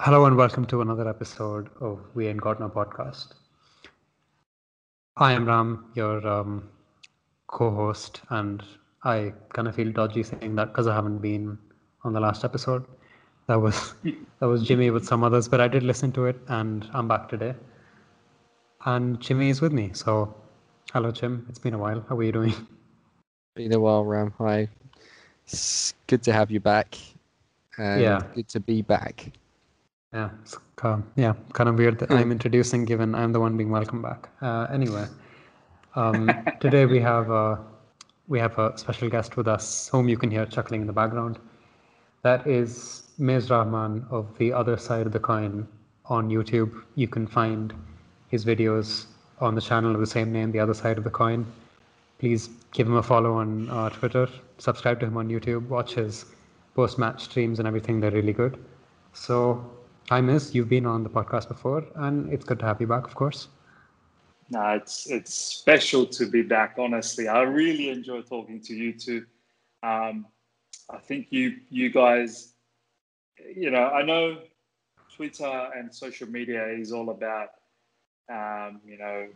Hello and welcome to another episode of We Ain't Got No podcast. I am Ram, your um, co-host, and I kind of feel dodgy saying that because I haven't been on the last episode. That was that was Jimmy with some others, but I did listen to it, and I'm back today. And Jimmy is with me, so hello, Jim. It's been a while. How are you doing? Been a while, Ram. Hi. It's good to have you back. And Yeah. good to be back. Yeah, it's yeah, kind of weird that I'm introducing, given I'm the one being welcomed back. Uh, anyway, um, today we have uh, we have a special guest with us, whom you can hear chuckling in the background. That is Miz Rahman of the other side of the coin on YouTube. You can find his videos on the channel of the same name, the other side of the coin. Please give him a follow on uh, Twitter. Subscribe to him on YouTube. Watch his post-match streams and everything. They're really good. So, hi, Miz. You've been on the podcast before, and it's good to have you back, of course. No, it's it's special to be back. Honestly, I really enjoy talking to you two. Um, I think you you guys, you know, I know Twitter and social media is all about, um, you know,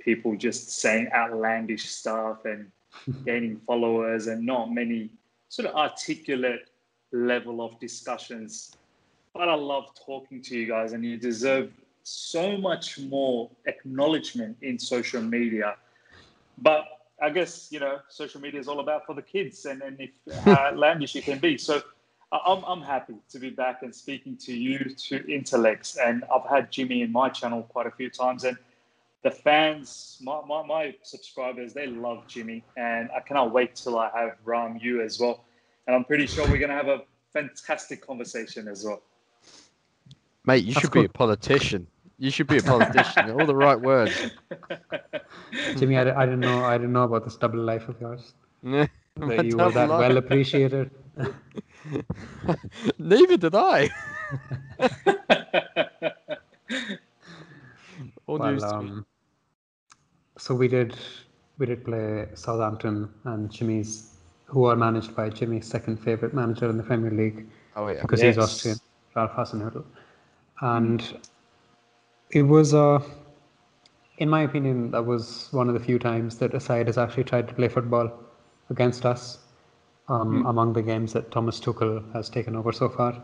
people just saying outlandish stuff and gaining followers, and not many sort of articulate level of discussions. But I love talking to you guys, and you deserve so much more acknowledgement in social media. But I guess you know social media is all about for the kids, and and if how outlandish you can be. So I'm I'm happy to be back and speaking to you to intellects, and I've had Jimmy in my channel quite a few times, and the fans, my, my, my subscribers, they love Jimmy, and I cannot wait till I have Ram you as well, and I'm pretty sure we're gonna have a fantastic conversation as well. Mate, you That's should be a politician. You should be a politician. All the right words. Jimmy, I, I didn't know I didn't know about this double life of yours. That you were that life. well appreciated. Neither did I. All news Well, to me. um, so we did we did play Southampton and Jimmy's, who are managed by Jimmy's second favorite manager in the Premier League Oh yeah. because he's Austrian, Ralph Hasenhüttl, and it was uh, in my opinion, that was one of the few times that a side has actually tried to play football against us um, among the games that Thomas Tuchel has taken over so far.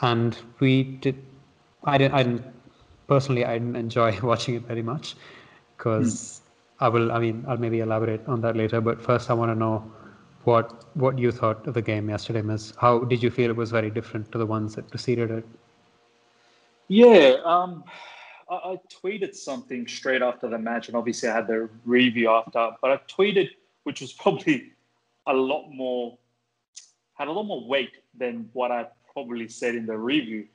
And we did, I didn't, I didn't, personally, I didn't enjoy watching it very much because I will, I mean, I'll maybe elaborate on that later. But first, I want to know what what you thought of the game yesterday, Miz. How did you feel it was very different to the ones that preceded it? Yeah, um, I, I tweeted something straight after the match, and obviously I had the review after. But I tweeted, which was probably a lot more, had a lot more weight than what I probably said in the review.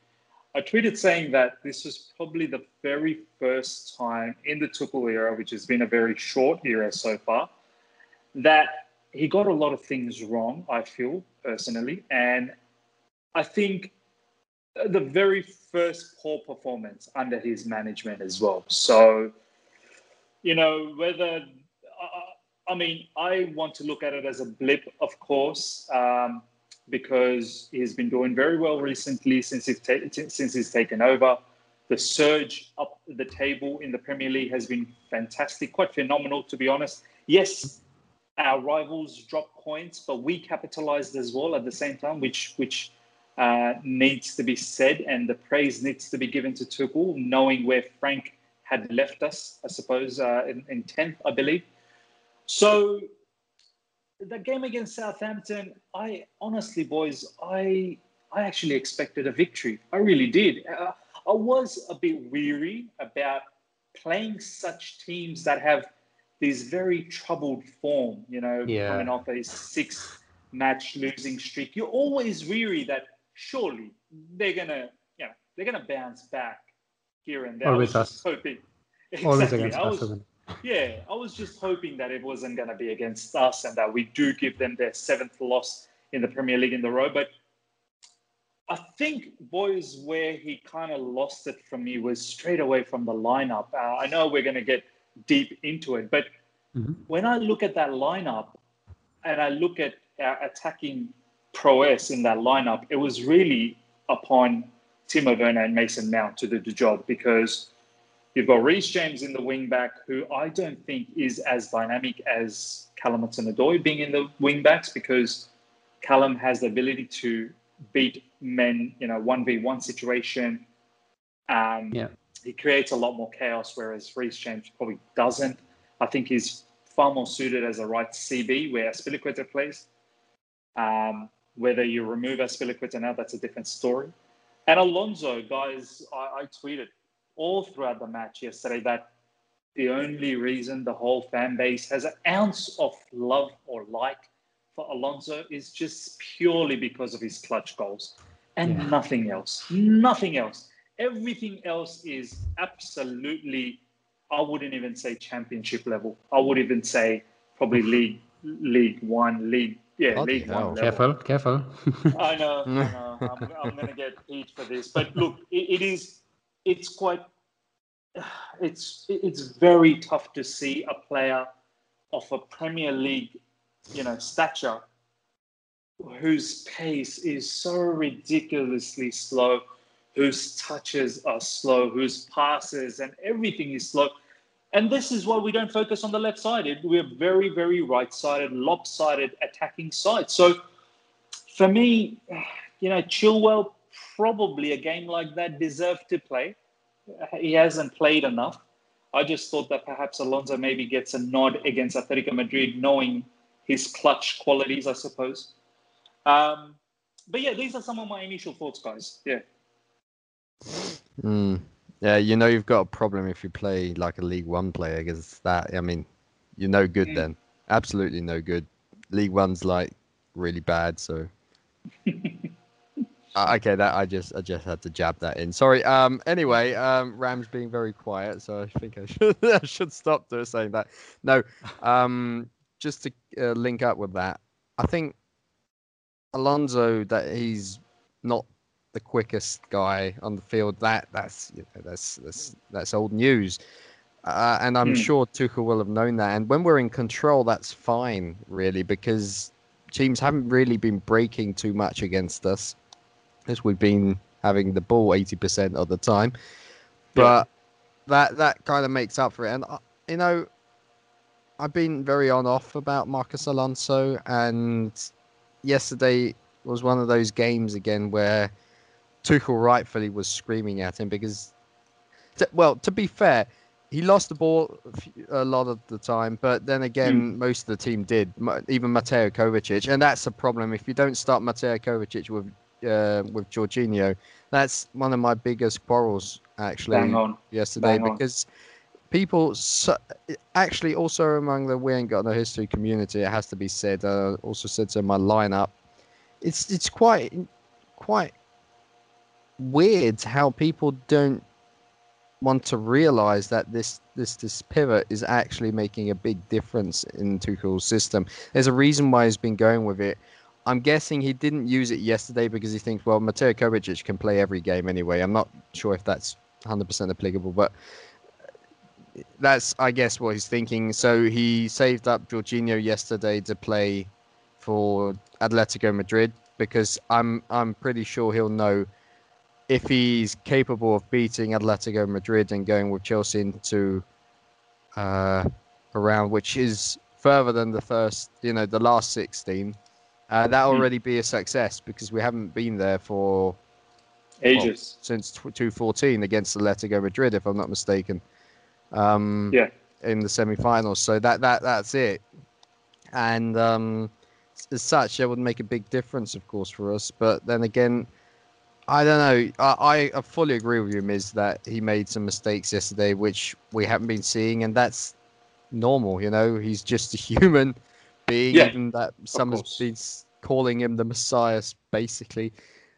I tweeted saying that this was probably the very first time in the Tuchel era, which has been a very short era so far, that he got a lot of things wrong. I feel personally, and I think the very first poor performance under his management as well. So, you know, whether, I- I mean, I want to look at it as a blip, of course, um, because he's been doing very well recently since he's, ta- since he's taken over. The surge up the table in the Premier League has been fantastic, quite phenomenal, to be honest. Yes, our rivals dropped points, but we capitalized as well at the same time, which which uh, needs to be said, and the praise needs to be given to Tuchel, knowing where Frank had left us, I suppose, uh, in, in 10th, I believe. So, the game against Southampton, I honestly, boys, I I actually expected a victory. I really did. Uh, I was a bit weary about playing such teams that have these very troubled form, you know, Yeah. coming off a six match losing streak. You're always weary that surely they're gonna, you know, they're gonna bounce back here and there. Always I us. hoping. Always Exactly. against I us, was, isn't yeah, I was just hoping that it wasn't going to be against us and that we do give them their seventh loss in the Premier League in the row. But I think, boys, where he kind of lost it from me was straight away from the lineup. Uh, I know we're going to get deep into it, but Mhm. when I look at that lineup and I look at our attacking prowess in that lineup, it was really upon Timo Werner and Mason Mount to do the job because you've got Reece James in the wing back, who I don't think is as dynamic as Callum Hudson-Odoi being in the wing backs because Callum has the ability to beat men in a 1v1 situation. Um, Yeah. He creates a lot more chaos, whereas Reece James probably doesn't. I think he's far more suited as a right CB where Azpilicueta plays. Um, whether you remove Azpilicueta now, that's a different story. And Alonso, guys, I, I tweeted all throughout the match yesterday that the only reason the whole fan base has an ounce of love or like for Alonso is just purely because of his clutch goals and Yeah. nothing else. Nothing else. Everything else is absolutely, I wouldn't even say championship level. I would even say probably league, league one, league, yeah, Bloody league hell. one level. Careful, careful. I know, I know. I'm, I'm going to get heat for this, but look, it, it is, it's quite, it's it's very tough to see a player of a Premier League, you know, stature, whose pace is so ridiculously slow, whose touches are slow, whose passes and everything is slow. And this is why we don't focus on the left side. It- We're very, very right-sided, lopsided attacking side. So for me, you know, Chilwell probably a game like that deserved to play. He hasn't played enough. I just thought that perhaps Alonso maybe gets a nod against Atletico Madrid, knowing his clutch qualities, I suppose. Um, but yeah, these are some of my initial thoughts, guys. Yeah. Mm. Yeah, you know you've got a problem if you play like a League One player because that. I mean, you're no good Mm. then. Absolutely no good. League One's like really bad. So. Uh, okay, that I just I just had to jab that in. Sorry. Um. Anyway, um, Rams being very quiet, so I think I should I should stop saying that. No. Um. Just to uh, link up with that, I think Alonso that he's not the quickest guy on the field. That that's you know, that's that's that's old news. Uh, and I'm Hmm. sure Tuchel will have known that. And when we're in control, that's fine, really, because teams haven't really been breaking too much against us, as we've been having the ball 80% of the time. But that that kind of makes up for it. And uh, you know, I've been very on off about Marcos Alonso, and yesterday was one of those games again where Tuchel rightfully was screaming at him because, t- well, to be fair, he lost the ball a lot of the time, but then again, most of the team did, even Mateo Kovacic, and that's a problem. If you don't start Mateo Kovacic with uh, with Jorginho, that's one of my biggest quarrels actually on. yesterday Bang on. because people so, actually also among the we ain't got no history community it has to be said uh, also said so in my lineup it's it's quite quite weird how people don't want to realize that this this this pivot is actually making a big difference in Tuchel's system there's a reason why he's been going with it I'm guessing he didn't use it yesterday because he thinks, well, Mateo Kovacic can play every game anyway. I'm not sure if that's 100% applicable, but that's, I guess, what he's thinking. So he saved up Jorginho yesterday to play for Atletico Madrid because I'm I'm pretty sure he'll know if he's capable of beating Atletico Madrid and going with Chelsea into uh, a round which is further than the first, you know, the last 16. Uh, that Hmm. already be a success because we haven't been there for Ages. since tw 2014 against Atletico Madrid, if I'm not mistaken. Um, Yeah. In the semi-finals, so that that that's it. And um, as such, it would make a big difference, of course, for us. But then again, I don't know. I, I fully agree with you, Miz, that he made some mistakes yesterday, which we haven't been seeing, and that's normal. You know, he's just a human being, Yeah, even that some has been calling him the Messiah, basically.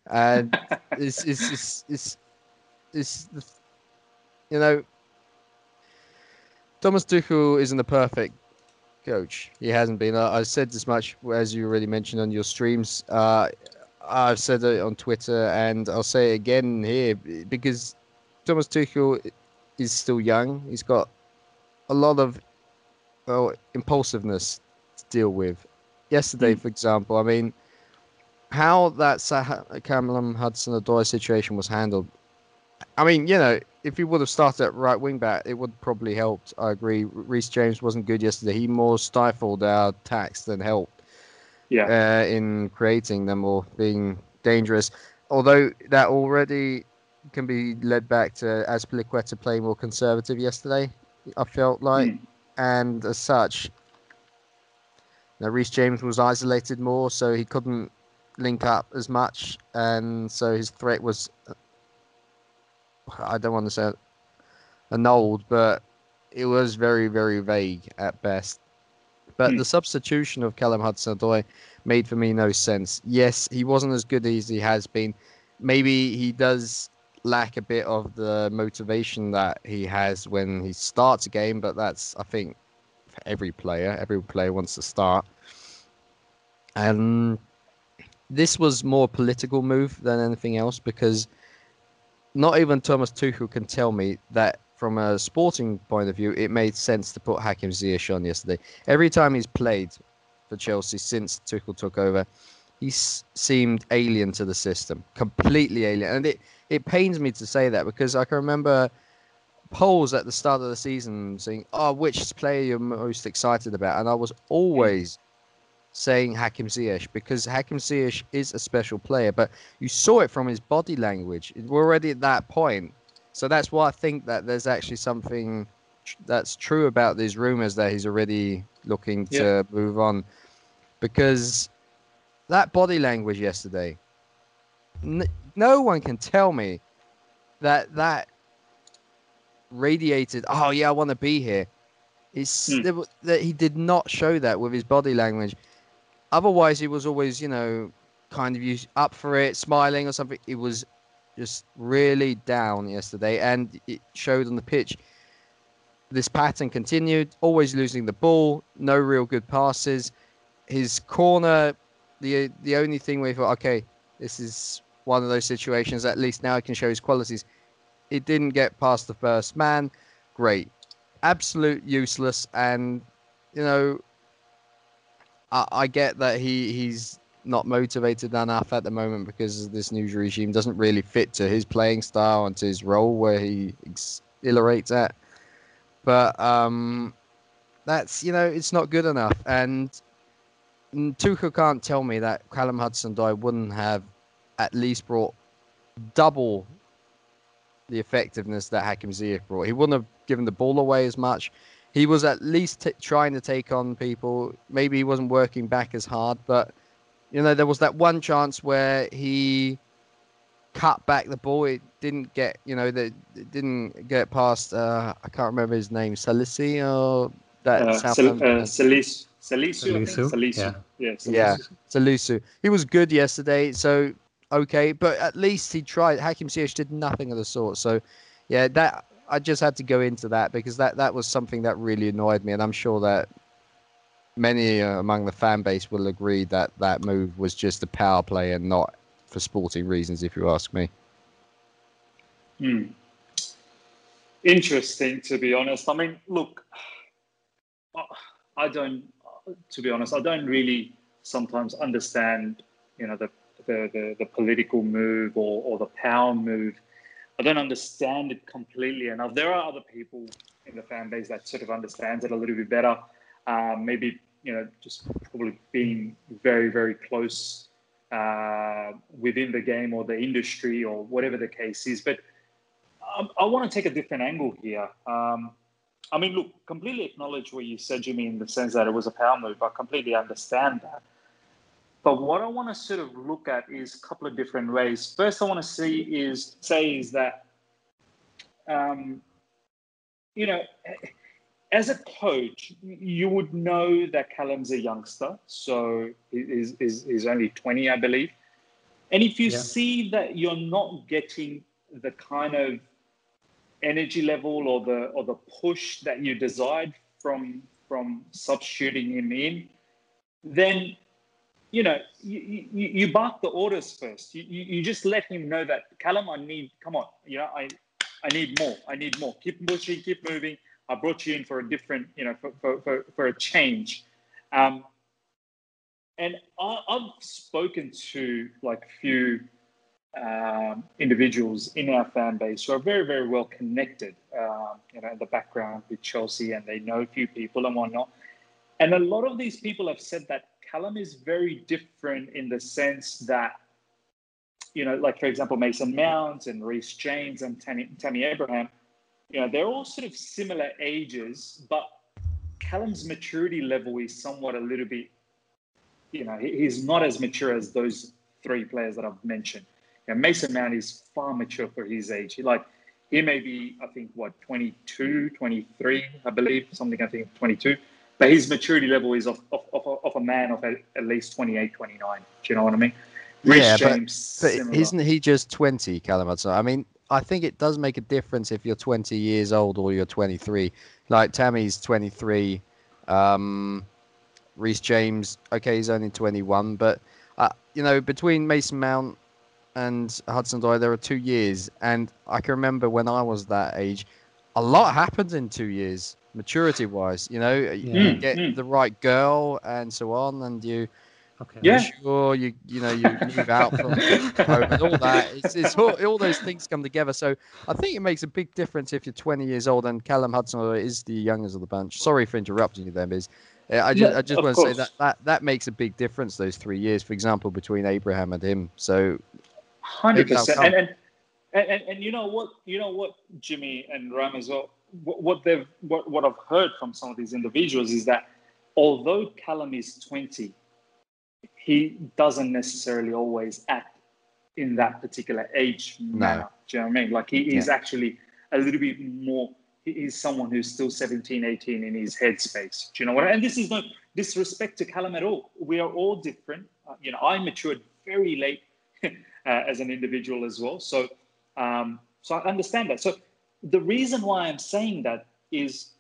And it's it's it's it's, it's the, you know Thomas Tuchel isn't a perfect coach. He hasn't been. I, I said this much as you already mentioned on your streams. Uh, I've said it on Twitter, and I'll say it again here because Thomas Tuchel is still young. He's got a lot of well impulsiveness to deal with. Yesterday, Mm. for example, I mean, how that Sah- Callum Hudson-Odoi situation was handled. I mean, you know, if he would have started at right wing back, it would probably helped. I agree. Reece James wasn't good yesterday. He more stifled our attacks than helped. Yeah. Uh, in creating them or being dangerous. Although that already can be led back to Azpilicueta playing more conservative yesterday. I felt like, Mm. and as such, now Reece James was isolated more, so he couldn't link up as much, and so his threat was. I don't want to say annulled, but it was very, very vague at best. But Hmm. the substitution of Callum Hudson-Odoi made for me no sense. Yes, he wasn't as good as he has been. Maybe he does lack a bit of the motivation that he has when he starts a game, but that's I think for every player. Every player wants to start. And this was more a political move than anything else because not even Thomas Tuchel can tell me that from a sporting point of view, it made sense to put Hakim Ziyech on yesterday. Every time he's played for Chelsea since Tuchel took over, he seemed alien to the system, completely alien. And it, it pains me to say that because I can remember polls at the start of the season saying, "Oh, which player you're most excited about?" And I was always saying Hakim Ziyech because Hakim Ziyech is a special player, but you saw it from his body language. We're already at that point, so that's why I think that there's actually something that's true about these rumors that he's already looking to move on, because that body language yesterday, n- no one can tell me that that radiated. Oh yeah, I want to be here. It's Hmm. there that he did not show that with his body language. Otherwise, he was always, you know, kind of up for it, smiling or something. It was just really down yesterday, and it showed on the pitch. This pattern continued, always losing the ball, no real good passes. His corner, the the only thing we thought, okay, this is one of those situations. At least now he can show his qualities. It didn't get past the first man. Great, absolute useless, and you know, I, I get that he he's not motivated enough at the moment because this new regime doesn't really fit to his playing style and to his role where he exhilarates at. But um, that's you know it's not good enough, and Tuchel can't tell me that Callum Hudson-Odoi wouldn't have at least brought double the effectiveness that Hakim Ziyech brought. He wouldn't have given the ball away as much. He was at least t- trying to take on people. Maybe he wasn't working back as hard, but you know there was that one chance where he cut back the ball. It didn't get you know that it didn't get past. Uh, I can't remember his name, Salisi or that Uh, Sal- Southampton- uh, Salisu. Salisu, Salisu, Salisu. yeah. Yeah. Yeah. Salisu. Salisu. He was good yesterday, so okay, but at least he tried. Hakim Ziyech did nothing of the sort. So, yeah, that I just had to go into that because that that was something that really annoyed me, and I'm sure that many uh, among the fan base will agree that that move was just a power play and not for sporting reasons, if you ask me. Hmm. Interesting, to be honest. I mean, look, I- don't, to be honest, I don't really sometimes understand, you know, the the, the, the political move or, or the power move. I don't understand it completely enough. There are other people in the fan base that sort of understands it a little bit better. Um, maybe you know, just probably being very, very close uh, within the game or the industry or whatever the case is. But um, I want to take a different angle here. Um, I mean, look, completely acknowledge what you said, Jimmy, in the sense that it was a power move. I completely understand that. But what I want to sort of look at is a couple of different ways. First, I want to see is say is that, um, you know, as a coach, you would know that Callum's a youngster, so is is is only twenty, I believe. And if you Yeah. see that you're not getting the kind of energy level or the or the push that you desired from from substituting him in, then you know you, you, you bark the orders first. You, you you just let him know that Callum, I need come on, you know I I need more. I need more. Keep pushing, keep moving. I brought you in for a different, you know, for for for, for a change. Um, and I, I've spoken to like a few um, individuals in our fan base who are very, very well connected, um, you know, in the background with Chelsea, and they know a few people and whatnot. And a lot of these people have said that Callum is very different in the sense that, you know, like for example, Mason Mount and Reece James and Tammy, Tammy Abraham, you know, they're all sort of similar ages, but Callum's maturity level is somewhat a little bit, you know, he's not as mature as those three players that I've mentioned. You know, Mason Mount is far mature for his age. He like he may be, I think, what 22, 23, I believe, something. I think 22, but his maturity level is of of, of, of a man of at, at least 28, 29. Do you know what I mean? Reece yeah, James, but, but isn't he just 20, Callum Hudson? I mean, I think it does make a difference if you're 20 years old or you're 23. Like Tammy's 23. Um, Reece James, okay, he's only 21, but uh, you know, between Mason Mount and Hudson Odoi, there are two years, and I can remember when I was that age, a lot happens in two years, maturity-wise. You know, you mm, get mm. the right girl and so on, and you. Okay. Yeah. Sure, you you know you move out from home and all that. It's, it's all, all, those things come together. So I think it makes a big difference if you're 20 years old and Callum Hudson is the youngest of the bunch. Sorry for interrupting you there, Biz. Uh, I just, yeah, I just want to say that, that that makes a big difference. Those three years, for example, between Abraham and him. So Hundred percent. And, and and and you know what? You know what, Jimmy and Ram as well. What, what they've what, what I've heard from some of these individuals is that although Callum is twenty, he doesn't necessarily always act in that particular age no. manner. Do you know what I mean? Like he is yeah. actually a little bit more. He's someone who's still 17, 18 in his headspace. Do you know what? I mean? And this is no disrespect to Callum at all. We are all different. Uh, you know, I matured very late uh, as an individual as well. So, um, so I understand that. So the reason why I'm saying that is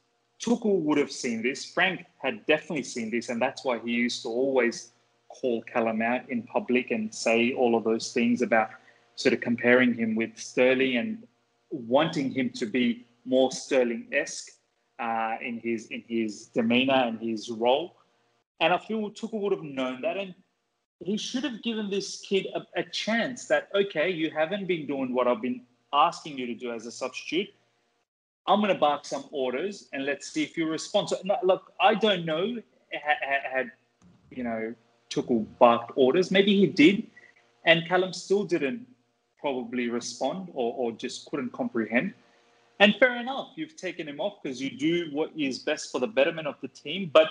Tuchel would have seen this. Frank had definitely seen this, and that's why he used to always call Callum out in public and say all of those things about sort of comparing him with Sterling and wanting him to be more Sterling-esque uh, in his in his demeanor and his role. And I feel Tuchel would have known that, and he should have given this kid a, a, chance that, okay, you haven't been doing what I've been asking you to do as a substitute. I'm going to bark some orders and let's see if you respond. So, no, look, I don't know had, had, you know, Tuchel barked orders. Maybe he did. And Callum still didn't probably respond or, or just couldn't comprehend. And fair enough, you've taken him off because you do what is best for the betterment of the team. But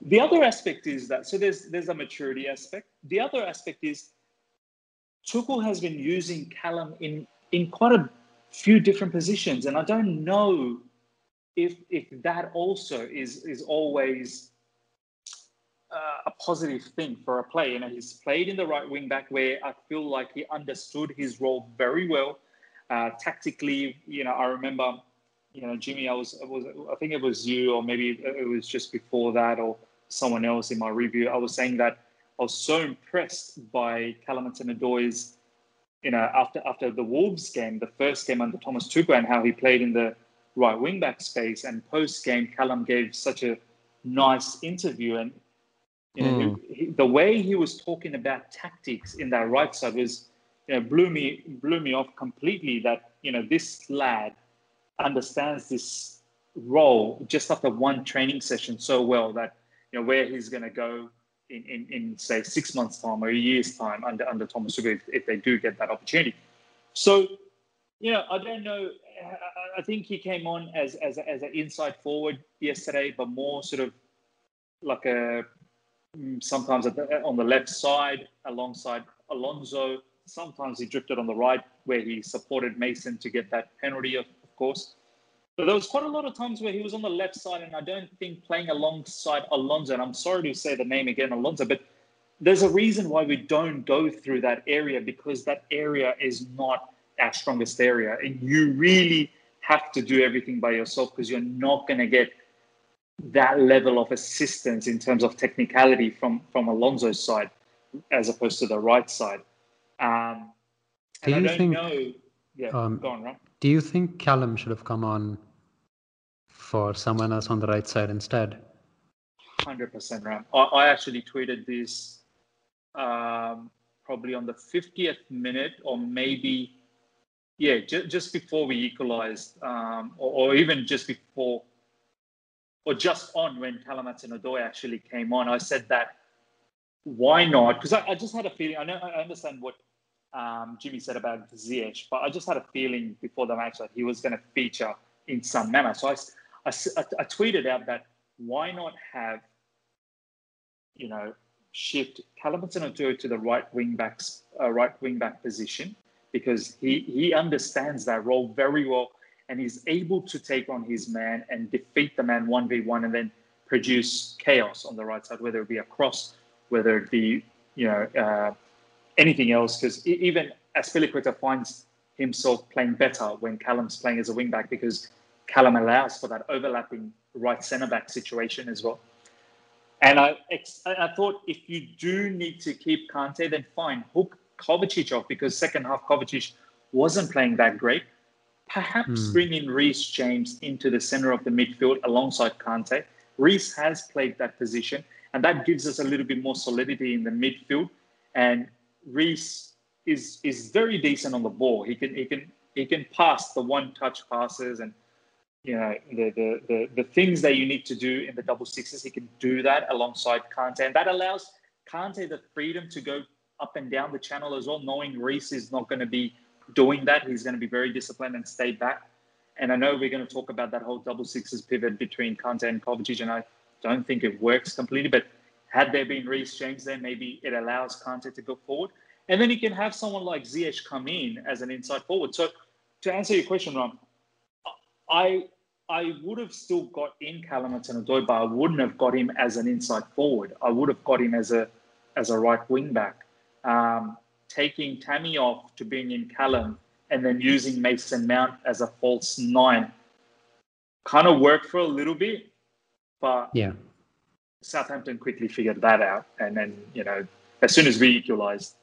the other aspect is that so there's there's a maturity aspect. The other aspect is Tuchel has been using Callum in in quite a few different positions, and I don't know if if that also is is always uh, a positive thing for a player. You know, he's played in the right wing back where I feel like he understood his role very well. Uh, tactically, you know, I remember, you know, Jimmy, I was, I was, I think it was you, or maybe it was just before that, or someone else in my review, I was saying that I was so impressed by Callum Hudson-Odoi's, you know, after after the Wolves game, the first game under Thomas Tuchel, and how he played in the right wing back space. And post game, Callum gave such a nice interview, and you know, mm. he, he, the way he was talking about tactics in that right side was, you know, blew me blew me off completely. That you know, this lad understands this role just after one training session so well that you know, where he's going to go in, in, in, say, six months' time or a year's time under, under Thomas if, if they do get that opportunity. So, you know, I don't know. I think he came on as, as, as an inside forward yesterday, but more sort of like a Mm, sometimes the, on the left side alongside Alonso. Sometimes he drifted on the right where he supported Mason to get that penalty, of, of course. But there was quite a lot of times where he was on the left side, and I don't think playing alongside Alonso, and I'm sorry to say the name again, Alonso, but there's a reason why we don't go through that area because that area is not our strongest area. And you really have to do everything by yourself because you're not going to get that level of assistance in terms of technicality from, from Alonso's side as opposed to the right side. Um, do you think, know, yeah, um, on, right? Do you think Callum should have come on for someone else on the right side instead? hundred percent, Ram. I, I actually tweeted this um, probably on the fiftieth minute, or maybe yeah, ju- just before we equalised, um, or, or, even just before, or just on when Callum Hudson-Odoi actually came on. I said that why not? Because I, I, just had a feeling. I know I understand what um, Jimmy said about Ziyech, but I just had a feeling before the match that he was going to feature in some manner. So I, I, I, tweeted out that why not have, you know, shift Callum Hudson-Odoi to the right wing backs, uh, right wing back position because he he understands that role very well and he's able to take on his man and defeat the man one v one and then produce chaos on the right side, whether it be a cross, whether it be you know uh, anything else. Because even Azpilicueta finds himself playing better when Callum's playing as a wing back because Callum allows for that overlapping right centre back situation as well. And I, I thought if you do need to keep Kante, then fine, hook Kovacic off because second half Kovacic wasn't playing that great. Perhaps mm. bring in Reece James into the centre of the midfield alongside Kante. Reece has played that position, and that gives us a little bit more solidity in the midfield. And Reece is is very decent on the ball. He can he can he can pass the one touch passes and you know the, the the the things that you need to do in the double sixes. He can do that alongside Kante, and that allows Kante the freedom to go up and down the channel as well, knowing Reece is not going to be doing that. He's going to be very disciplined and stay back. And I know we're going to talk about that whole double sixes pivot between Kante and Kovacic, and I don't think it works completely. But had there been Reece James there, maybe it allows Kante to go forward. And then you can have someone like Ziyech come in as an inside forward. So to answer your question, Ram, I I would have still got in Callum Hudson-Odoi, but I wouldn't have got him as an inside forward. I would have got him as a as a right wing back um, taking Tammy off to bring in Callum and then using Mason Mount as a false nine kind of worked for a little bit, but yeah, Southampton quickly figured that out, and then you know as soon as we equalised,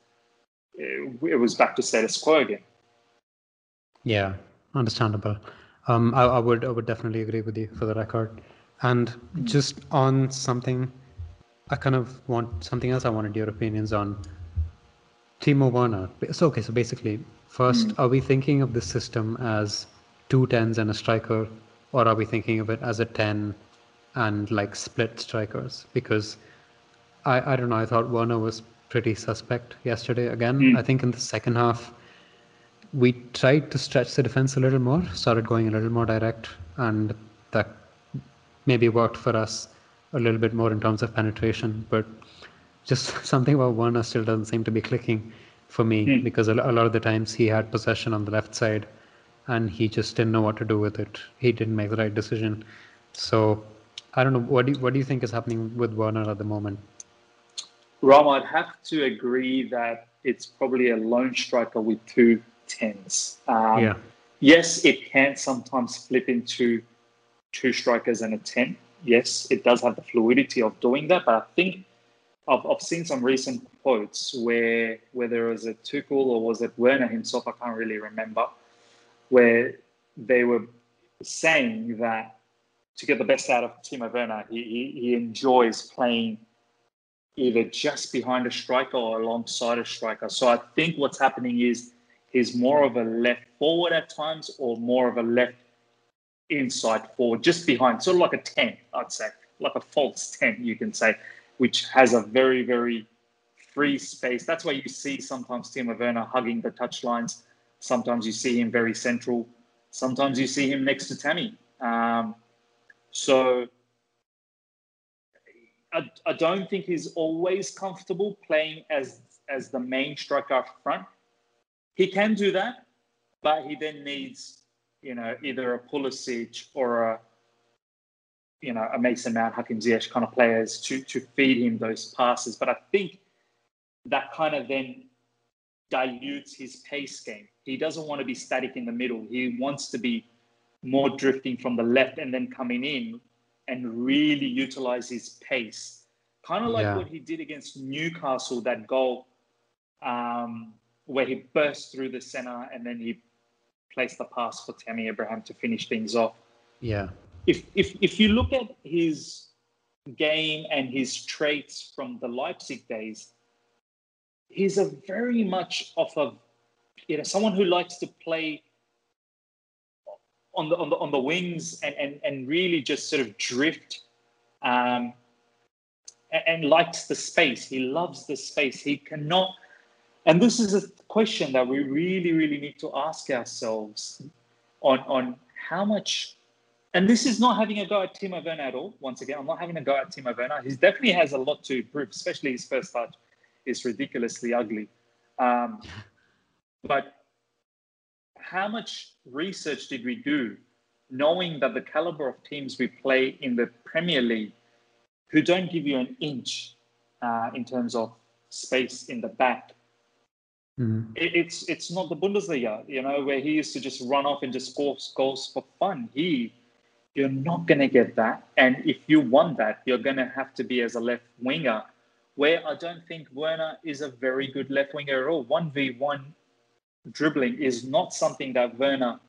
it, it, was back to status quo again. Yeah, understandable. Um, I, I would I would definitely agree with you for the record, and just on something, I kind of want something else. I wanted your opinions on Timo Werner. So okay, so basically, first, mm. are we thinking of the system as two tens and a striker, or are we thinking of it as a ten and like split strikers? Because I I don't know. I thought Werner was pretty suspect yesterday. Again, mm. I think in the second half, we tried to stretch the defense a little more, started going a little more direct, and that maybe worked for us a little bit more in terms of penetration, but just something about Werner still doesn't seem to be clicking for me mm. because a, lot of the times he had possession on the left side and he just didn't know what to do with it. He didn't make the right decision. So I don't know. What do you, what do you think is happening with Werner at the moment? Ram, I'd have to agree that it's probably a lone striker with two tens. Um, yeah. Yes, it can sometimes flip into two strikers and a ten. Yes, it does have the fluidity of doing that, but I think I've, I've seen some recent quotes where whether it was a Tuchel or was it Werner himself, I can't really remember, where they were saying that to get the best out of Timo Werner, he, he, he enjoys playing either just behind a striker or alongside a striker. So I think what's happening is he's more of a left forward at times or more of a left inside forward, just behind, sort of like a 10, I'd say, like a false 10, you can say which has a very, very free space. That's why you see sometimes Timo Werner hugging the touchlines. Sometimes you see him very central. Sometimes you see him next to Tammy. Um, so I, I don't think he's always comfortable playing as as the main striker up front. He can do that, but he then needs, you know, either a Pulisic or a you know, a Mason Mount, Hakim Ziyech kind of players to to feed him those passes. But I think that kind of then dilutes his pace game. He doesn't want to be static in the middle. He wants to be more drifting from the left and then coming in and really utilize his pace. Kind of like yeah. what he did against Newcastle, that goal um, where he burst through the center and then he placed the pass for Tammy Abraham to finish things off. Yeah if if if you look at his game and his traits from the Leipzig days, he's a very much of a you know someone who likes to play on the on the on the wings and and, and really just sort of drift um, and, and likes the space. He loves the space. He cannot and this is a question that we really, really need to ask ourselves on, on how much and this is not having a go at Timo Werner at all. Once again, I'm not having a go at Timo Werner. He definitely has a lot to prove, especially his first touch is ridiculously ugly. Um, but how much research did we do knowing that the caliber of teams we play in the Premier League who don't give you an inch uh, in terms of space in the back Mm-hmm. it, it's it's not the Bundesliga, you know, where he used to just run off and just score goals for fun. He, you're not going to get that, and if you want that, you're going to have to be as a left winger, where I don't think Werner is a very good left winger at all. One v one dribbling is not something that Werner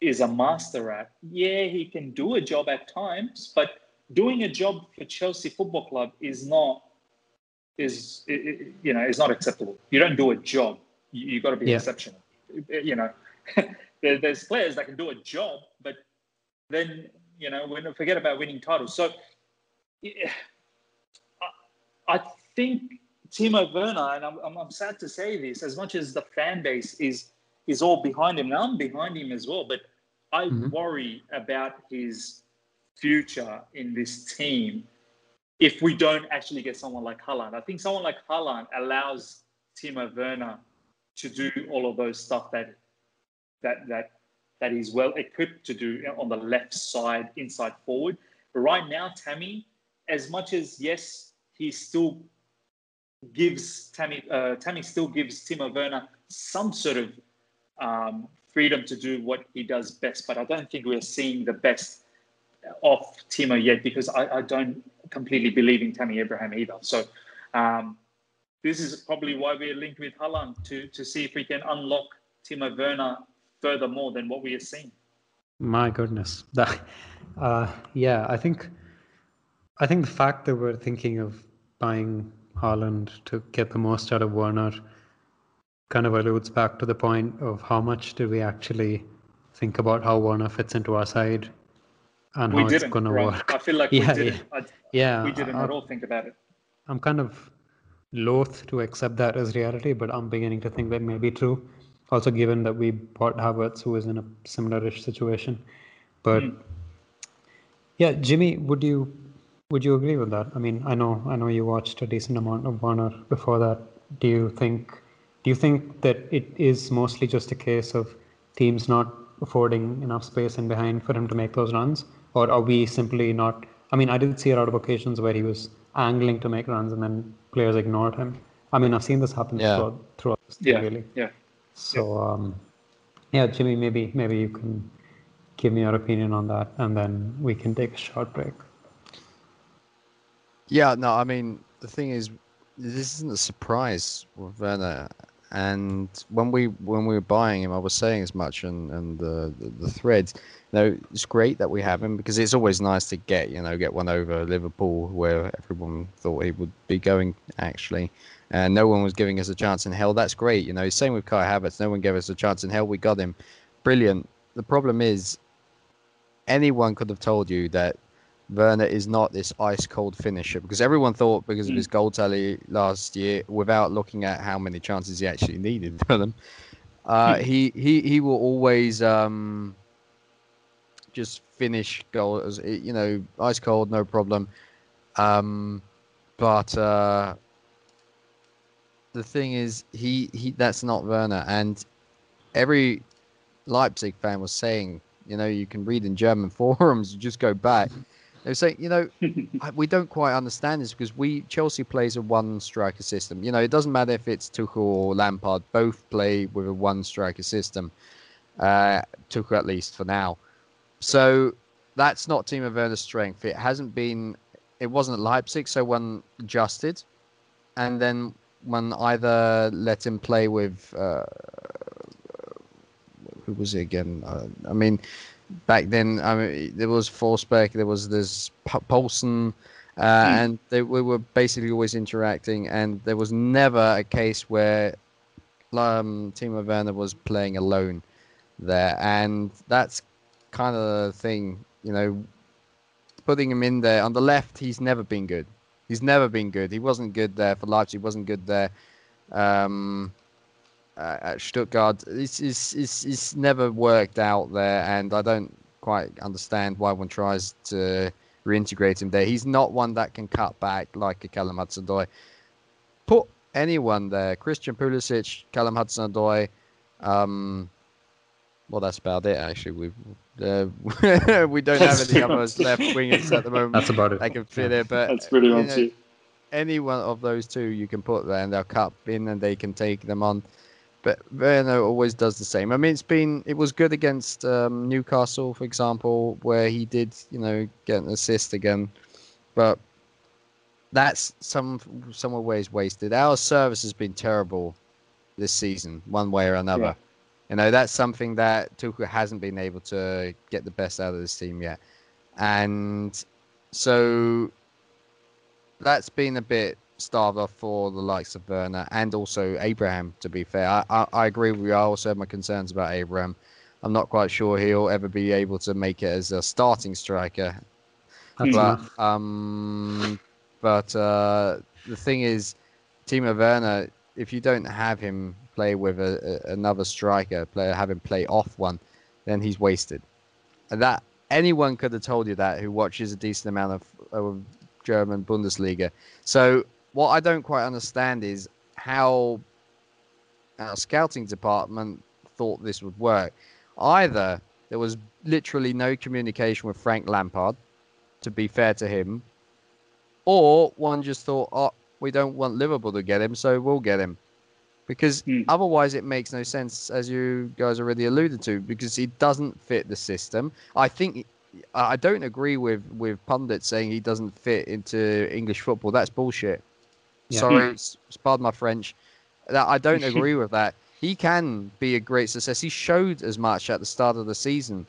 is a master at. Yeah, he can do a job at times, but doing a job for Chelsea Football Club is not is you know is not acceptable. You don't do a job. You, you got to be Yeah. exceptional. You know, there's players that can do a job, but then you know we forget about winning titles. So yeah, I, I think Timo Werner, and I'm, I'm, I'm sad to say this, as much as the fan base is is all behind him, and I'm behind him as well, but I Mhm. worry about his future in this team if we don't actually get someone like Haaland. I think someone like Haaland allows Timo Werner to do all of those stuff that that that that he's well equipped to do on the left side, inside forward. But right now, Tammy, as much as yes, he still gives Tammy uh, Tammy still gives Timo Werner some sort of um, freedom to do what he does best. But I don't think we're seeing the best of Timo yet because I, I don't completely believe in Tammy Abraham either. So um, this is probably why we're linked with Haaland to to see if we can unlock Timo Werner further more than what we are seeing. My goodness. That, uh, yeah, I think I think the fact that we're thinking of buying Haaland to get the most out of Werner kind of alludes back to the point of how much do we actually think about how Werner fits into our side and we how it's going to work. I feel like Yeah, we didn't. I, Yeah, we didn't I- at all think about it. I'm kind of loath to accept that as reality, but I'm beginning to think that may be true. Also, given that we bought Havertz, who was in a similar-ish situation. But hmm. yeah, Jimmy, would you would you agree with that? I mean, I know I know you watched a decent amount of Werner before that. Do you think do you think that it is mostly just a case of teams not affording enough space in behind for him to make those runs, or are we simply not? I mean, I did see a lot of occasions where he was angling to make runs and then players ignored him. I mean, I've seen this happen Yeah. throughout, throughout this team, Yeah, really. yeah. So, um, yeah, Jimmy, maybe maybe you can give me your opinion on that, and then we can take a short break. Yeah, no, I mean the thing is, this isn't a surprise with Werner. And when we when we were buying him, I was saying as much and and the, the the threads. You know, it's great that we have him because it's always nice to get you know get one over Liverpool where everyone thought he would be going actually, and no one was giving us a chance in hell. That's great. You know, same with Kai Havertz. No one gave us a chance in hell. We got him, brilliant. The problem is, anyone could have told you that Werner is not this ice cold finisher because everyone thought because of his goal tally last year, without looking at how many chances he actually needed for them, uh, he he he will always um, just finish goals. You know, ice cold, no problem. Um, but uh, the thing is, he he that's not Werner, and every Leipzig fan was saying, you know, you can read in German forums, you just go back. They were saying, you know, we don't quite understand this because we Chelsea plays a one striker system. You know, it doesn't matter if it's Tuchel or Lampard, both play with a one striker system. Uh, Tuchel at least for now. So that's not Timo Werner's strength. It hasn't been. It wasn't Leipzig, so one adjusted, and then one either let him play with. Uh, who was it again? Uh, I mean, back then, I mean, there was Forsberg, there was this P- Poulsen, uh, Hmm. and they, we were basically always interacting, and there was never a case where um, Timo Werner was playing alone there, and that's kind of the thing, you know, putting him in there on the left, he's never been good. He's never been good. He wasn't good there for Leipzig. He wasn't good there um, uh, at Stuttgart. It's, it's, it's, it's never worked out there, and I don't quite understand why one tries to reintegrate him there. He's not one that can cut back like a Callum Hudson-Odoi. Put anyone there, Christian Pulisic, Callum Hudson-Odoi. Um, well, that's about it. Actually, we uh, we don't have That's any pretty others much left it. wingers at the moment. That's about it. I can fit Yeah. it, but That's pretty much know, it. any one of those two you can put there and they'll cut in and they can take them on. But Werner always does the same. I mean, it's been it was good against um, Newcastle, for example, where he did you know get an assist again, but that's some some ways wasted. Our service has been terrible this season, one way or another. Yeah. You know, that's something that Tuchel hasn't been able to get the best out of this team yet, and so that's been a bit starved off for the likes of Werner and also Abraham. To be fair, I, I, I agree with you. I also have my concerns about Abraham. I'm not quite sure he'll ever be able to make it as a starting striker. But um, but uh, the thing is, Timo Werner, if you don't have him play with a, a, another striker, play have him play off one, then he's wasted. And that anyone could have told you that who watches a decent amount of, of German Bundesliga. So what I don't quite understand is how our scouting department thought this would work. Either there was literally no communication with Frank Lampard, to be fair to him, or one just thought, oh, we don't want Liverpool to get him, so we'll get him. Because Hmm. otherwise, it makes no sense, as you guys already alluded to, because he doesn't fit the system. I think I I don't agree with with pundits saying he doesn't fit into English football. That's bullshit. Yeah. Sorry, s- pardon my French. That I don't agree with that. He can be a great success. He showed as much at the start of the season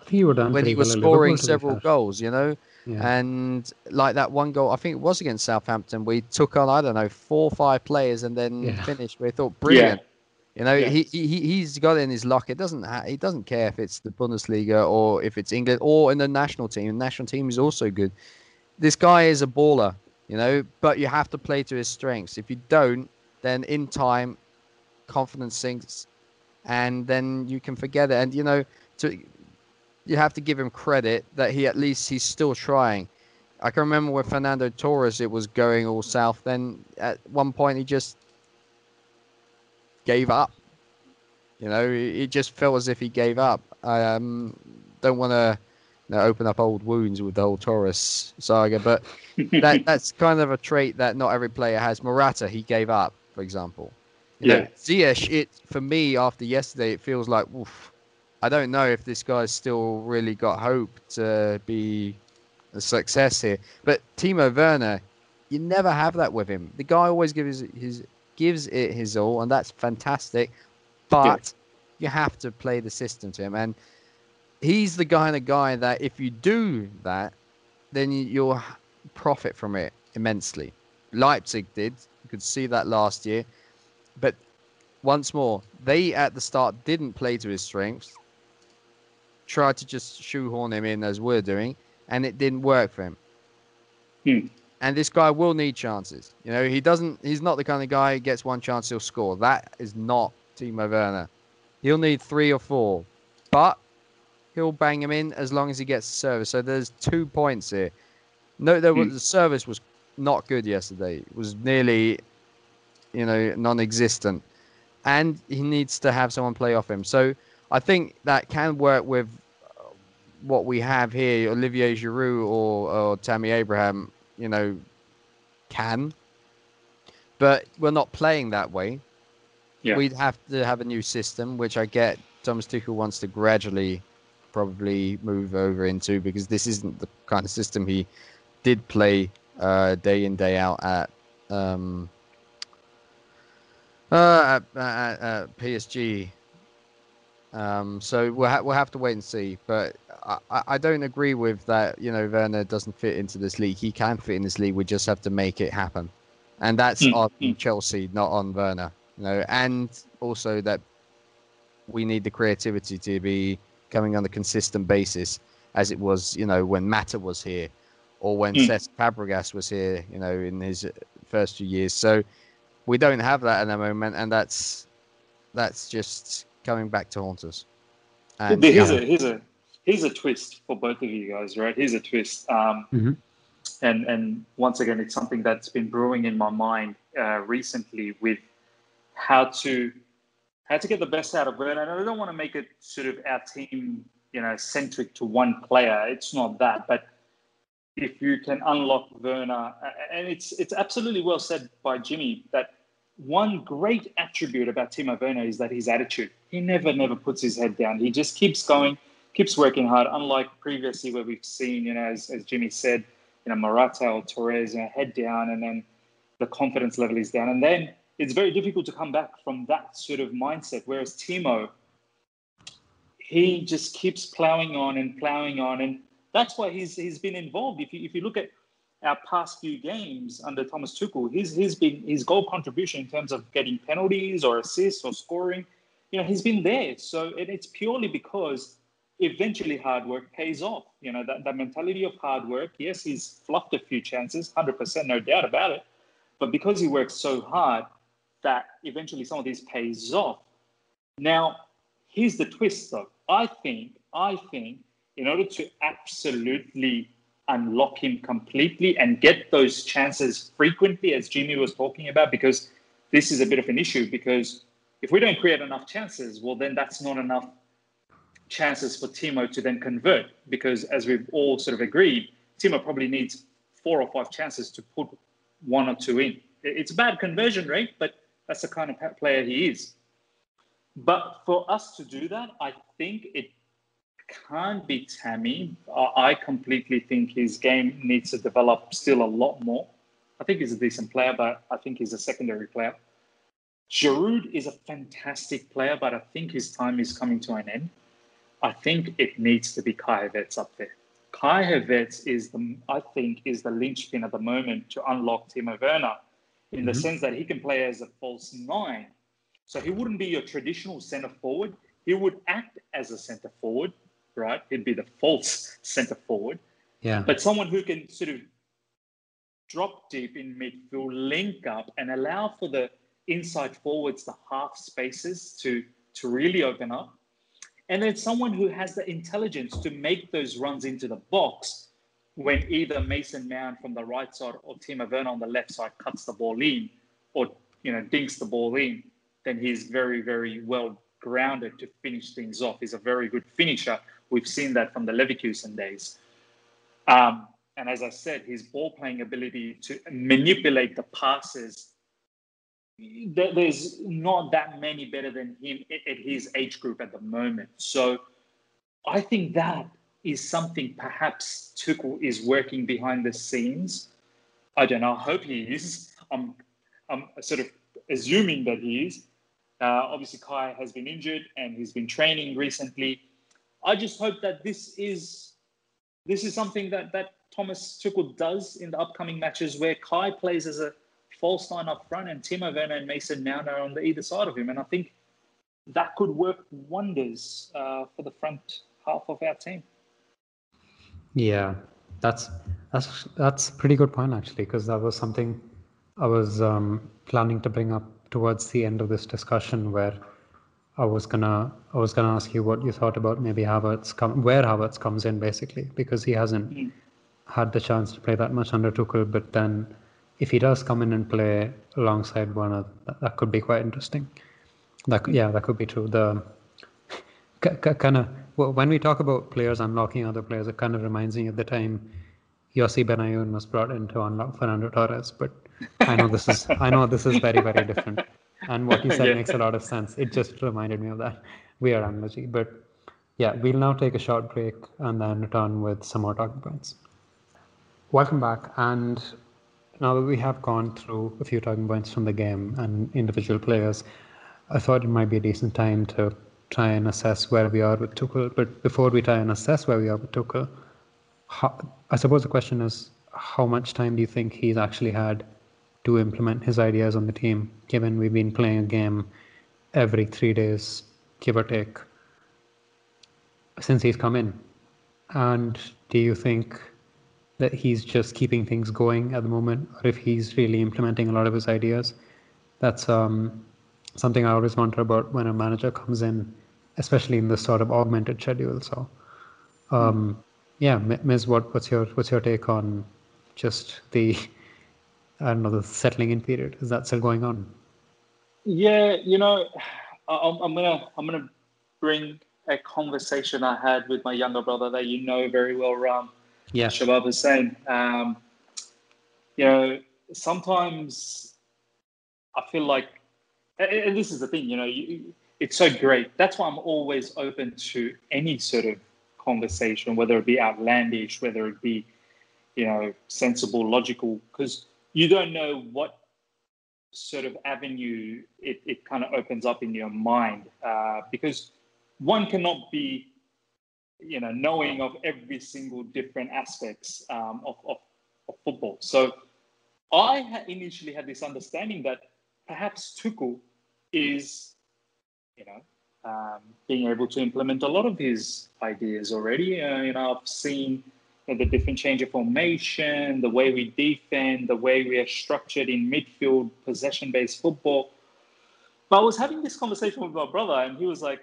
I think you were done when he was well scoring Liverpool, to be several goals. You know, Yeah. and like that one goal, I think it was against Southampton. We took on I don't know four or five players and then Yeah. finished. We thought brilliant. You know, Yeah. he, he he- he's got it in his luck. It doesn't ha- he doesn't care if it's the Bundesliga or if it's England or in the national team. The national team is also good. This guy is a baller, you know, but you have to play to his strengths. If you don't, then in time, confidence sinks, and then you can forget it. And you know, to you have to give him credit that he at least he's still trying. I can remember with Fernando Torres, it was going all south. Then at one point he just gave up. You know, it just felt as if he gave up. I um, don't want to you know, open up old wounds with the whole Torres saga, but that that's kind of a trait that not every player has. Morata, he gave up, for example. You know, Yeah. Ziyech, it for me after yesterday, it feels like, oof, I don't know if this guy's still really got hope to be a success here. But Timo Werner, you never have that with him. The guy always gives his gives it his all, and that's fantastic. But you have to play the system to him, and he's the kind of guy that if you do that, then you- you'll profit from it immensely. Leipzig did. You could see that last year. But once more, they at the start didn't play to his strengths, tried to just shoehorn him in as we're doing, and it didn't work for him. Hmm. And this guy will need chances. You know, he doesn't. He's not the kind of guy who gets one chance he'll score. That is not Timo Werner. He'll need three or four, but he'll bang him in as long as he gets the service. So there's two points here. No, there was Hmm. the service was not good yesterday. It was nearly, you know, non-existent, and he needs to have someone play off him. So I think that can work with what we have here. Olivier Giroud or, or Tammy Abraham, you know, can, but we're not playing that way. Yeah. We'd have to have a new system, which I get Thomas Tuchel wants to gradually probably move over into because this isn't the kind of system he did play uh, day in day out at um, uh, at, at, at PSG. Um, so we'll ha- we'll have to wait and see. But I, I don't agree with that. You know, Werner doesn't fit into this league. He can fit in this league. We just have to make it happen, and that's Mm, on mm. Chelsea, not on Werner. You know, and also that we need the creativity to be coming on a consistent basis, as it was, you know, when Mata was here, or when Mm. Cesc Fabregas was here. You know, in his first few years. So we don't have that at the moment, and that's that's just coming back to haunt us. And, here's yeah. a here's a here's a twist for both of you guys, right? Here's a twist. Um, Mhm. And and once again, it's something that's been brewing in my mind uh, recently with how to how to get the best out of Werner. And I don't want to make it sort of our team, you know, centric to one player. It's not that, but if you can unlock Werner, and it's it's absolutely well said by Jimmy that one great attribute about Timo Werner is that his attitude. He never, never puts his head down. He just keeps going, keeps working hard. Unlike previously where we've seen, you know, as, as Jimmy said, you know, Morata or Torres, you know, head down, and then the confidence level is down, and then it's very difficult to come back from that sort of mindset. Whereas Timo, he just keeps plowing on and plowing on, and that's why he's he's been involved. If you if you look at our past few games under Thomas Tuchel, he's he's been his goal contribution in terms of getting penalties or assists or scoring, you know, he's been there. So it, it's purely because eventually hard work pays off. You know, that, that mentality of hard work. Yes, he's fluffed a few chances, hundred percent, no doubt about it. But because he works so hard, that eventually some of these pays off. Now, here's the twist, though. I think, I think, in order to absolutely unlock him completely and get those chances frequently, as Jimmy was talking about, because this is a bit of an issue. Because if we don't create enough chances, well, then that's not enough chances for Timo to then convert. Because as we've all sort of agreed, Timo probably needs four or five chances to put one or two in. It's a bad conversion rate, but that's the kind of player he is. But for us to do that, I think it can't be Tammy. I completely think his game needs to develop still a lot more. I think he's a decent player, but I think he's a secondary player. Giroud is a fantastic player, but I think his time is coming to an end. I think it needs to be Kai Havertz up there. Kai Havertz is the, I think, is the linchpin at the moment to unlock Timo Werner, in the Mhm. sense that he can play as a false nine. So he wouldn't be your traditional centre forward. He would act as a centre forward, right? He'd be the false centre forward, Yeah. but someone who can sort of drop deep in midfield, link up, and allow for the inside forwards, the half spaces to to really open up. And then someone who has the intelligence to make those runs into the box when either Mason Mount from the right side or Timo Werner on the left side cuts the ball in or you know dinks the ball in, then he's very, very well grounded to finish things off. He's a very good finisher. We've seen that from the Leverkusen days. Um, and as I said, his ball playing ability to manipulate the passes there's not that many better than him at his age group at the moment. So I think that is something perhaps Tuchel is working behind the scenes. I don't know. I hope he is. I'm, I'm sort of assuming that he is. Uh, obviously, Kai has been injured and he's been training recently. I just hope that this is this is something that that Thomas Tuchel does in the upcoming matches, where Kai plays as a false nine up front, and Timo Werner and Mason Mount are on the either side of him. And I think that could work wonders uh, for the front half of our team. Yeah, that's that's that's a pretty good point actually, because that was something I was um, planning to bring up towards the end of this discussion, where I was gonna I was gonna ask you what you thought about maybe Havertz come where Havertz comes in basically, because he hasn't Mm. had the chance to play that much under Tuchel, but then if he does come in and play alongside Werner, that, that could be quite interesting. That could, yeah, that could be true. The kind of when we talk about players unlocking other players, it kind of reminds me of the time Yossi Benayoun was brought in to unlock Fernando Torres. But I know this is I know this is very very different, and what you said Yeah. makes a lot of sense. It just reminded me of that weird analogy. But yeah, we'll now take a short break and then return with some more talking points. Welcome back, and now that we have gone through a few talking points from the game and individual players, I thought it might be a decent time to try and assess where we are with Tuchel. But before we try and assess where we are with Tuchel, how, I suppose the question is how much time do you think he's actually had to implement his ideas on the team, given we've been playing a game every three days, give or take, since he's come in? And do you think that he's just keeping things going at the moment, or if he's really implementing a lot of his ideas? That's um, something I always wonder about when a manager comes in, especially in this sort of augmented schedule. So, um, yeah, Miz What, what's your what's your take on just the I don't know the settling in period? Is that still going on? Yeah, you know, I'm, I'm gonna I'm gonna bring a conversation I had with my younger brother that you know very well, Ram. Yeah, Shabab Hussain. Um, you know, sometimes I feel like, and this is the thing, you know, you, it's so great. That's why I'm always open to any sort of conversation, whether it be outlandish, whether it be, you know, sensible, logical, because you don't know what sort of avenue it, it kind of opens up in your mind. Uh, because one cannot be, you know, knowing of every single different aspects um, of, of, of football. So I initially had this understanding that perhaps Tuchel is, you know, um, being able to implement a lot of his ideas already. Uh, you know, I've seen you know, the different change of formation, the way we defend, the way we are structured in midfield, possession-based football. But I was having this conversation with my brother, and he was like,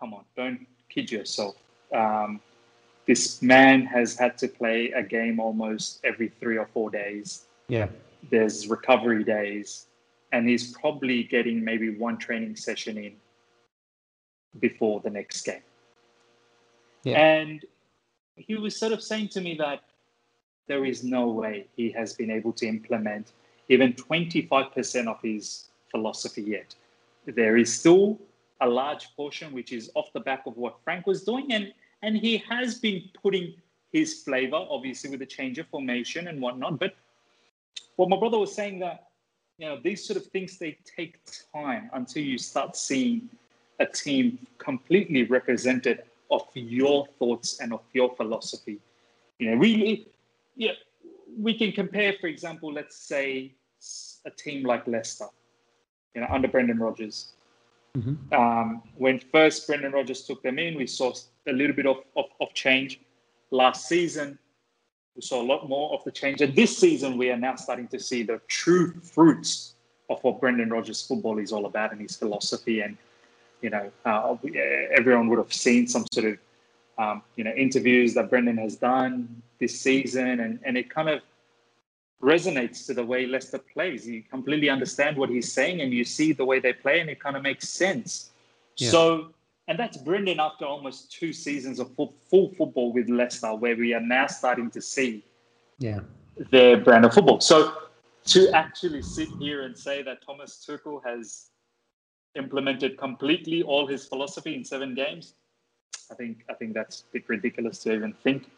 "Come on, don't kid yourself. Um, this man has had to play a game almost every three or four days. Yeah, there's recovery days." And he's probably getting maybe one training session in before the next game. Yeah. And he was sort of saying to me that there is no way he has been able to implement even 25% of his philosophy yet. There is still a large portion which is off the back of what Frank was doing, and, and he has been putting his flavor, obviously, with the change of formation and whatnot. But what my brother was saying that you know these sort of things they take time until you start seeing a team completely represented of your thoughts and of your philosophy. You know, really, yeah, we can compare, for example, let's say a team like Leicester, you know, under Brendan Rodgers. Mm-hmm. Um, when first Brendan Rodgers took them in, we saw a little bit of, of, of change. Last season, we saw a lot more of the change. And this season, we are now starting to see the true fruits of what Brendan Rodgers' football is all about and his philosophy and you know, uh, everyone would have seen some sort of, um, you know, interviews that Brendan has done this season, and, and it kind of resonates to the way Leicester plays. You completely understand what he's saying, and you see the way they play, and it kind of makes sense. Yeah. So, and that's Brendan after almost two seasons of full, full football with Leicester, where we are now starting to see yeah. their brand of football. So, to actually sit here and say that Thomas Tuchel has implemented completely all his philosophy in seven games. I think I think that's a bit ridiculous to even think.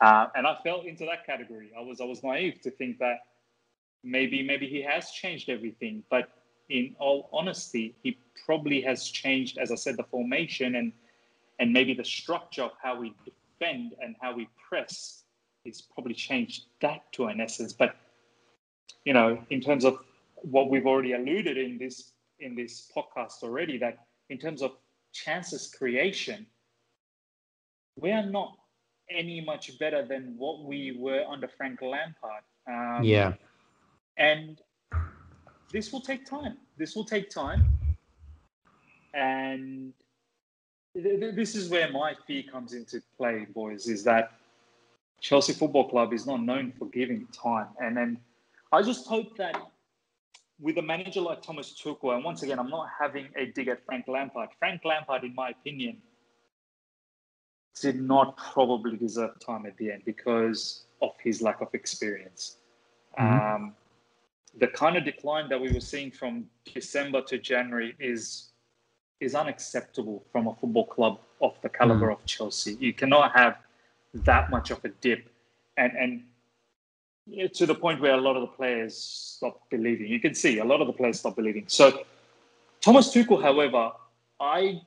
Uh, and I fell into that category. I was I was naive to think that maybe maybe he has changed everything, but in all honesty, he probably has changed, as I said, the formation and and maybe the structure of how we defend and how we press. He's probably changed that to an essence. But you know, in terms of what we've already alluded in this in this podcast already that in terms of chances creation, we are not any much better than what we were under Frank Lampard. Um, yeah. And this will take time. This will take time. And th- th- this is where my fear comes into play, boys, is that Chelsea Football Club is not known for giving time. And then I just hope that with a manager like Thomas Tuchel, and once again, I'm not having a dig at Frank Lampard. Frank Lampard, in my opinion, did not probably deserve time at the end because of his lack of experience. Mm-hmm. Um, the kind of decline that we were seeing from December to January is is unacceptable from a football club of the caliber mm-hmm. of Chelsea. You cannot have that much of a dip, and and to the point where a lot of the players stop believing. You can see a lot of the players stop believing. So Thomas Tuchel, however, I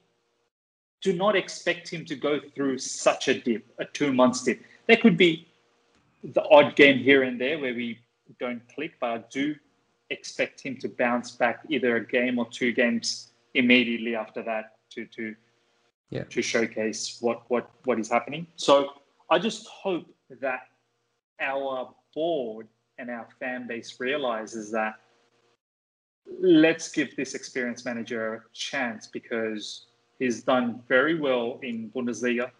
do not expect him to go through such a dip, a two month dip. There could be the odd game here and there where we don't click, but I do expect him to bounce back either a game or two games immediately after that to to yeah. to showcase what what what is happening. So I just hope that our board and our fan base realizes that let's give this experienced manager a chance because he's done very well in Bundesliga.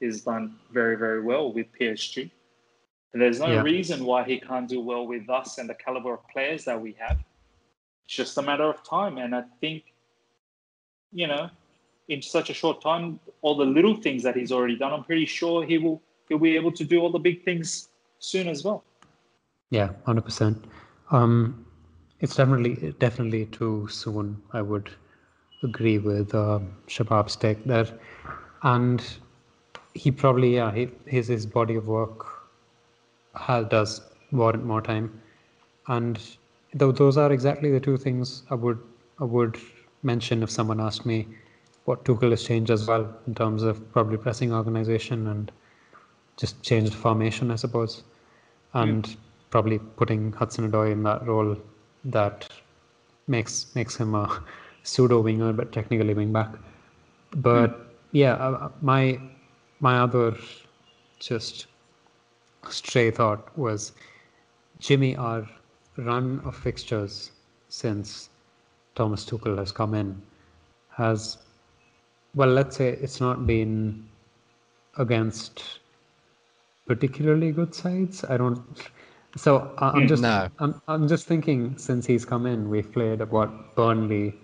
He's done very very well with PSG. And there's no Yeah. reason why he can't do well with us and the caliber of players that we have. It's just a matter of time. And I think, you know, in such a short time, all the little things that he's already done, I'm pretty sure he will he'll be able to do all the big things soon as well. Yeah, hundred percent. Um, it's definitely definitely too soon. I would agree with um, Shabab's take there, and he probably yeah he, his his body of work has, does warrant more time, and though those are exactly the two things I would I would mention if someone asked me what Tuchel has changed as well in terms of probably pressing organization and just changed formation, I suppose. And probably putting Hudson Odoi in that role that makes makes him a pseudo winger but technically wing back. But yeah, uh, my my other just stray thought was Jimmy, our run of fixtures since Thomas Tuchel has come in has well, let's say it's not been against particularly good sides. I don't. So I- I'm Mm, just no. I'm I'm just thinking since he's come in, we've played what Burnley,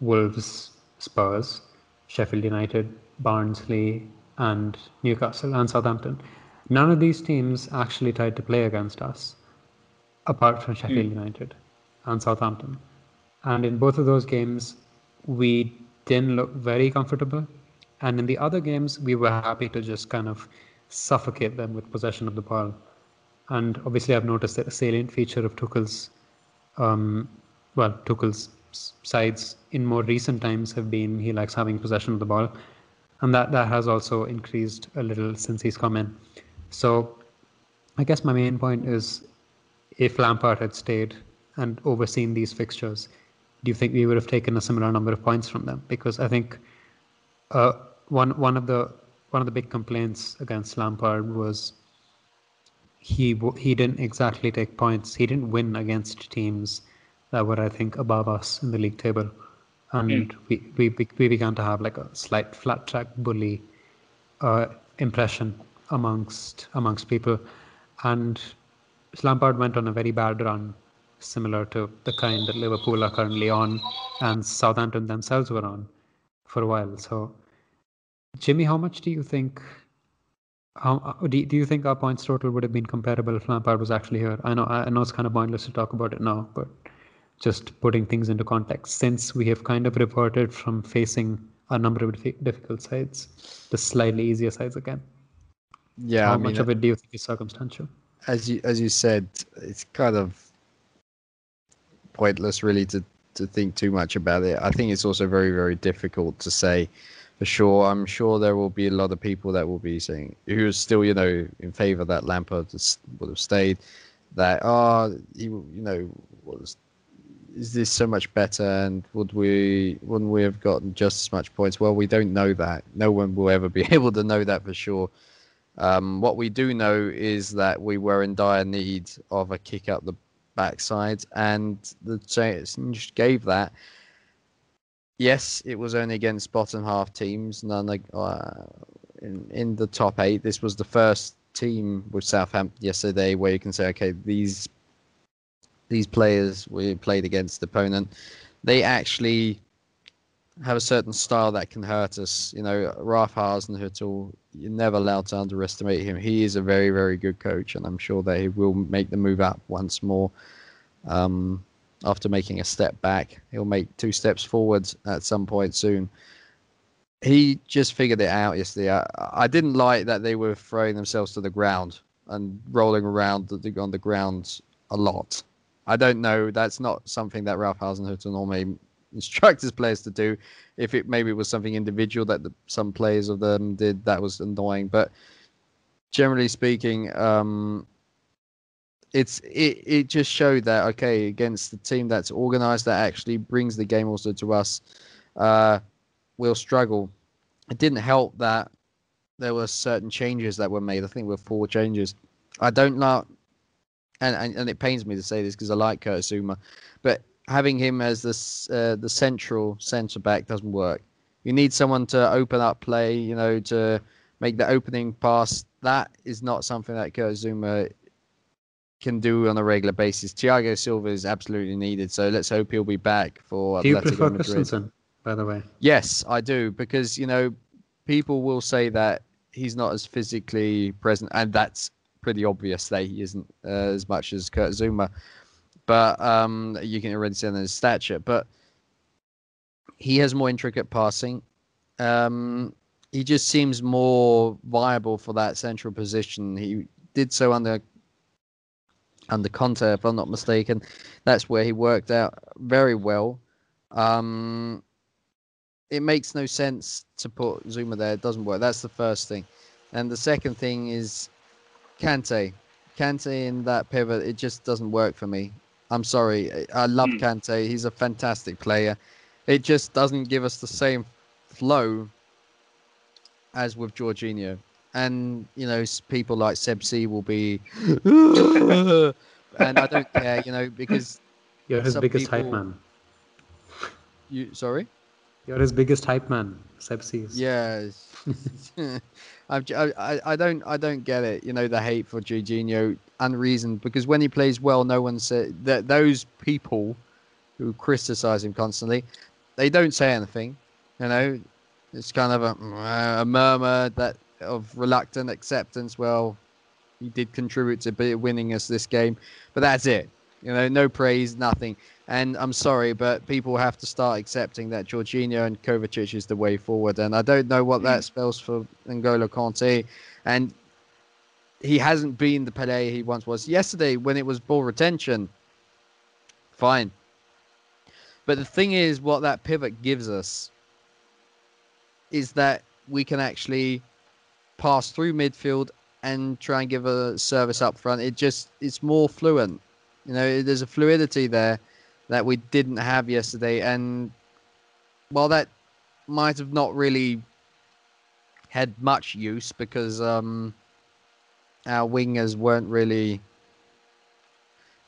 Wolves, Spurs, Sheffield United, Barnsley, and Newcastle and Southampton. None of these teams actually tried to play against us, apart from Sheffield United and Southampton. And in both of those games, we didn't look very comfortable. And in the other games, we were happy to just kind of suffocate them with possession of the ball. And obviously, I've noticed that a salient feature of Tuchel's, um, well, Tuchel's sides in more recent times have been he likes having possession of the ball, and that that has also increased a little since he's come in. So, I guess my main point is, if Lampard had stayed and overseen these fixtures, do you think we would have taken a similar number of points from them? Because I think uh, one one of the one of the big complaints against Lampard was he he didn't exactly take points. He didn't win against teams that were I think above us in the league table, and we, we we began to have like a slight flat track bully uh, impression amongst amongst people, and Lampard went on a very bad run, similar to the kind that Liverpool are currently on, and Southampton themselves were on for a while. So, Jimmy, how much do you think? How uh, do do you think our points total would have been comparable if Lampard was actually here? I know I know it's kind of pointless to talk about it now, but just putting things into context, since we have kind of reverted from facing a number of diffi- difficult sides, the slightly easier sides again. Yeah, how I mean, much of it do you think is circumstantial? as you as you said, it's kind of pointless really to to think too much about it. I think it's also very very difficult to say for sure. I'm sure there will be a lot of people that will be saying who are still you know in favour that Lampard would have stayed. That oh he you know was is this so much better and would we wouldn't we have gotten just as much points? Well, we don't know that. No one will ever be able to know that for sure. Um, what we do know is that we were in dire need of a kick up the backside, and the change gave that. Yes, it was only against bottom half teams, none uh, in in the top eight. This was the first team with Southampton yesterday where you can say, okay, these these players we played against the opponent, they actually have a certain style that can hurt us. You know, Ralph Hasenhüttl, you're never allowed to underestimate him. He is a very, very good coach, and I'm sure that he will make the move up once more. Um, after making a step back, he'll make two steps forwards at some point soon. He just figured it out yesterday. I, I didn't like that they were throwing themselves to the ground and rolling around on the ground a lot. I don't know. That's not something that Ralph Hasenhüttl normally instruct his players to do. If it maybe was something individual that the, some players of them did, that was annoying. But generally speaking, um, it's it, it just showed that okay against the team that's organized that actually brings the game also to us, uh, we'll struggle. It didn't help that there were certain changes that were made. I think were four changes. I don't like, and, and, and it pains me to say this because I like Kurt Zouma, but having him as the uh, the central centre back doesn't work. You need someone to open up play, you know, to make the opening pass. That is not something that Kurt Zouma can do on a regular basis. Thiago Silva is absolutely needed, so let's hope he'll be back for Do you prefer Madrid. Christensen, by the way? Yes, I do because you know people will say that he's not as physically present, and that's pretty obvious that he isn't uh, as much as Kurt Zouma. But um, you can already see in his stature. But he has more intricate passing. Um, he just seems more viable for that central position. He did so under under Conte, if I'm not mistaken. That's where he worked out very well. Um, it makes no sense to put Zouma there. It doesn't work. That's the first thing. And the second thing is Kante. Kante in that pivot, it just doesn't work for me. I'm sorry. I love Hmm. Kante. He's a fantastic player. It just doesn't give us the same flow as with Jorginho. And, you know, people like Seb C will be, and I don't care, you know, because You're his biggest hype man. you, sorry? You're his biggest hype man, Sepsis. Yes. I, I- I don't I don't get it. You know the hate for Jorginho unreasoned because when he plays well, no one said that those people who criticize him constantly, they don't say anything. You know, it's kind of a, a murmur that of reluctant acceptance. Well, he did contribute to winning us this game, but that's it. You know, no praise, nothing. And I'm sorry, but people have to start accepting that Jorginho and Kovacic is the way forward. And I don't know what that mm. spells for N'Golo Kante. And he hasn't been the Pele he once was. Yesterday, when it was ball retention, fine. But the thing is, what that pivot gives us is that we can actually pass through midfield and try and give a service up front. It just it's more fluent. You know, there's a fluidity there that we didn't have yesterday, and while that might have not really had much use because um, our wingers weren't really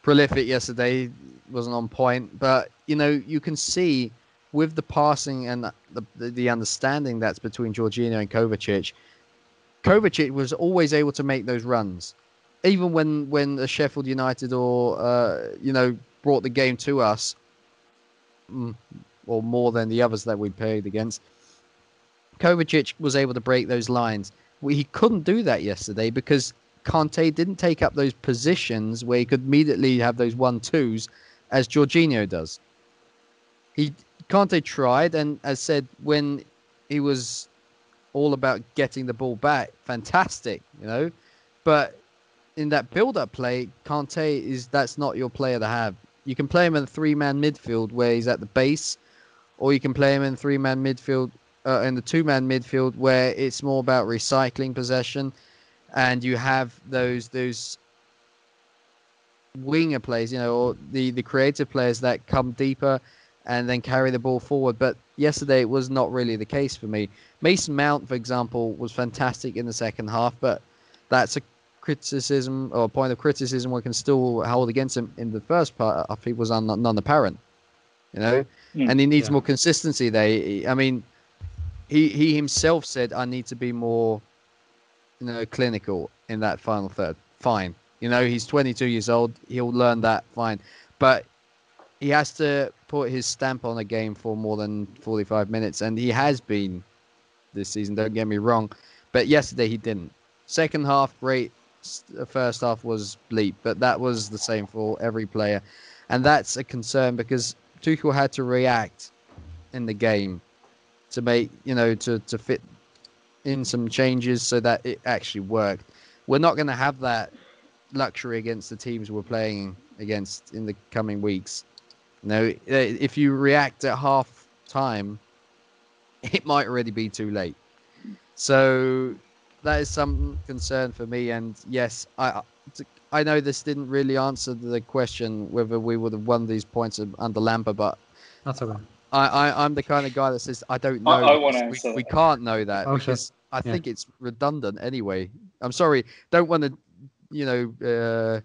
prolific yesterday, wasn't on point. But you know, you can see with the passing and the the, the understanding that's between Jorginho and Kovacic, Kovacic was always able to make those runs, even when when the Sheffield United or uh, you know brought the game to us, mm, or more than the others that we played against. Kovacic was able to break those lines. He couldn't do that yesterday because Kante didn't take up those positions where he could immediately have those one twos as Jorginho does. He Kante tried and as said when he was all about getting the ball back, fantastic, you know. But in that build-up play, Kante is that's not your player to have. You can play him in a three-man midfield where he's at the base, or you can play him in three-man midfield uh, in the two-man midfield where it's more about recycling possession, and you have those those winger players, you know, or the the creative players that come deeper and then carry the ball forward. But yesterday it was not really the case for me. Mason Mount, for example, was fantastic in the second half, but that's a criticism or a point of criticism we can still hold against him in the first part. I think was un- non-apparent, you know, Mm, and he needs yeah. more consistency there. I mean, he he himself said, "I need to be more, you know, clinical in that final third." Fine, you know, he's 22 years old. He'll learn that. Fine, but he has to put his stamp on a game for more than 45 minutes, and he has been this season. Don't get me wrong, but yesterday he didn't. Second half, great. First half was bleep, but that was the same for every player, and that's a concern because Tuchel had to react in the game to make you know to to fit in some changes so that it actually worked. We're not going to have that luxury against the teams we're playing against in the coming weeks. Now, uh, if you react at half time, it might already be too late. So that is some concern for me. And yes, I I know this didn't really answer the question whether we would have won these points under Lampard, but that's okay. I, I I'm the kind of guy that says I don't know. I, I want to we, answer. we can't know that Oh, because sure. I Yeah. think it's redundant anyway. I'm sorry, don't want to, you know. Uh,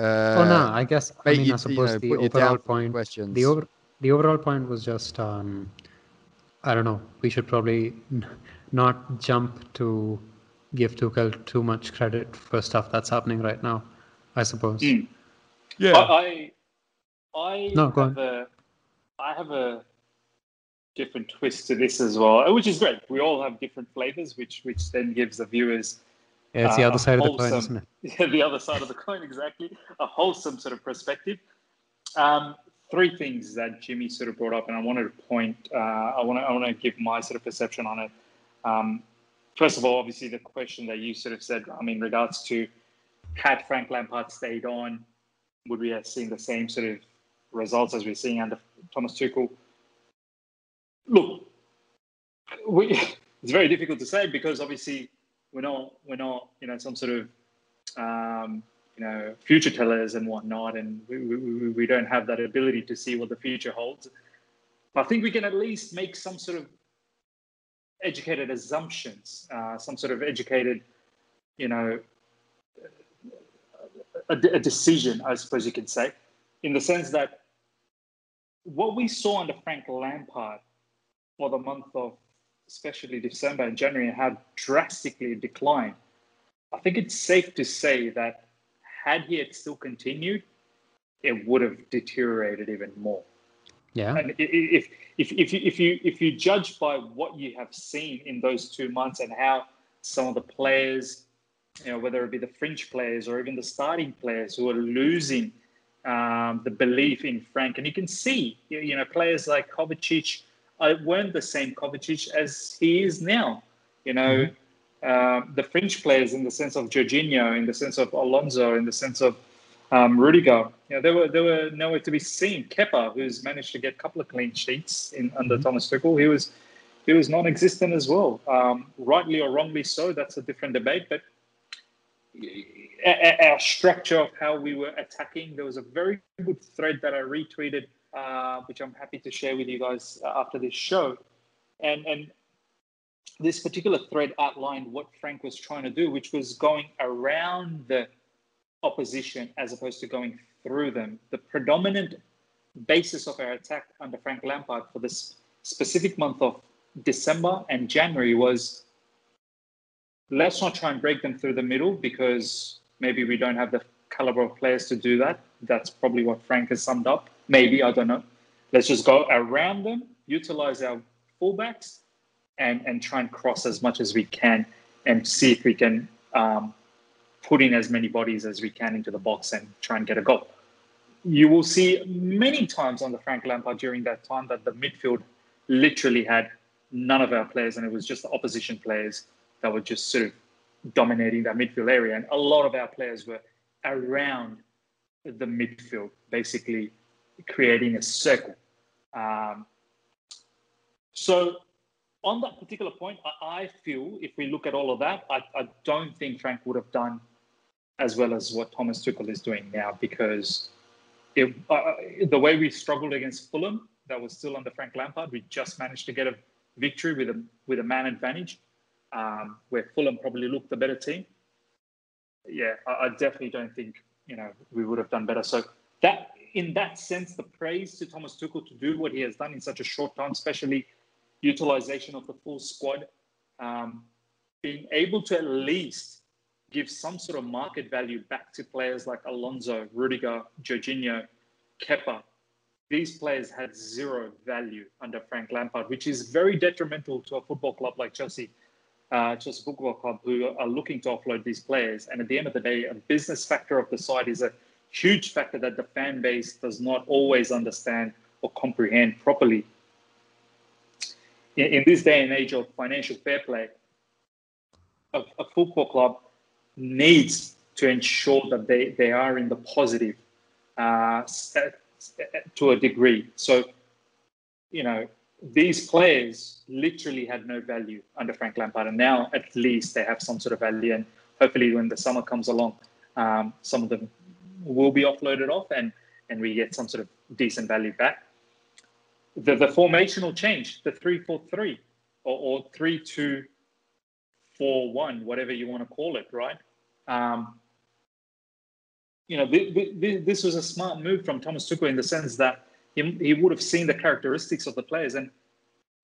uh, oh no, I guess I mean you- I you suppose know, the overall point questions. the over the overall point was just um, I don't know. We should probably n- not jump to give Tuchel too much credit for stuff that's happening right now. I suppose. Mm. yeah. I, I, I No, go have a, I have a different twist to this as well, which is great. We all have different flavors, which which then gives the viewers Yeah, it's the uh, other side of the coin, isn't it? Yeah, the other side of the coin, exactly, a wholesome sort of perspective. Um, three things that Jimmy sort of brought up, and I wanted to point. Uh, I want to I want to give my sort of perception on it. Um, first of all, obviously the question that you sort of said, I mean, regards to had Frank Lampard stayed on, would we have seen the same sort of results as we're seeing under Thomas Tuchel? Look, we, it's very difficult to say because obviously we're not we're not you know some sort of um, you know future tellers and whatnot, and we, we, we- don't have that ability to see what the future holds. But I think we can at least make some sort of educated assumptions, uh, some sort of educated, you know, a, a decision, I suppose you could say, in the sense that what we saw under Frank Lampard for the month of especially December and January had drastically declined. I think it's safe to say that had he had still continued, it would have deteriorated even more. Yeah. And if if if you if you if you judge by what you have seen in those two months and how some of the players, you know, whether it be the fringe players or even the starting players who are losing um, the belief in Frank, and you can see, you know, players like Kovacic uh, weren't the same Kovacic as he is now. You know, um, the fringe players in the sense of Jorginho, in the sense of Alonso, in the sense of um, Rudiger. You know, they were they were nowhere to be seen. Kepa, who's managed to get a couple of clean sheets in under Mhm. Thomas Tuchel, he was he was non-existent as well. Um, rightly or wrongly so, that's a different debate. But a- a- our structure of how we were attacking, there was a very good thread that I retweeted, uh, which I'm happy to share with you guys uh, after this show, and and this particular thread outlined what Frank was trying to do, which was going around the opposition as opposed to going through them. The predominant basis of our attack under Frank Lampard for this specific month of December and January was let's not try and break them through the middle because maybe we don't have the caliber of players to do that. That's probably what Frank has summed up. Maybe, I don't know. Let's just go around them, utilize our fullbacks, and, and try and cross as much as we can and see if we can um, put in as many bodies as we can into the box and try and get a goal. You will see many times on the Frank Lampard during that time that the midfield literally had none of our players, and it was just the opposition players that were just sort of dominating that midfield area. And a lot of our players were around the midfield, basically creating a circle. Um, so, on that particular point, I, I feel if we look at all of that, I, I don't think Frank would have done as well as what Thomas Tuchel is doing now because it, uh, the way we struggled against Fulham, that was still under Frank Lampard. We just managed to get a victory with a with a man advantage, um, where Fulham probably looked the better team. Yeah, I, I definitely don't think you know we would have done better. So that in that sense, the praise to Thomas Tuchel to do what he has done in such a short time, especially utilization of the full squad, um, being able to at least give some sort of market value back to players like Alonso, Rudiger, Jorginho, Kepa. These players had zero value under Frank Lampard, which is very detrimental to a football club like Chelsea, uh, Chelsea Football Club, who are looking to offload these players. And at the end of the day, a business factor of the side is a huge factor that the fan base does not always understand or comprehend properly. In, in this day and age of financial fair play, a, a football club needs to ensure that they, they are in the positive uh, to a degree. So, you know, these players literally had no value under Frank Lampard, and now at least they have some sort of value. And hopefully, when the summer comes along, um, some of them will be offloaded off, and and we get some sort of decent value back. The the formational change, the three four three, or, or three two four one, whatever you want to call it, right? Um, you know, this was a smart move from Thomas Tuchel in the sense that he, he would have seen the characteristics of the players and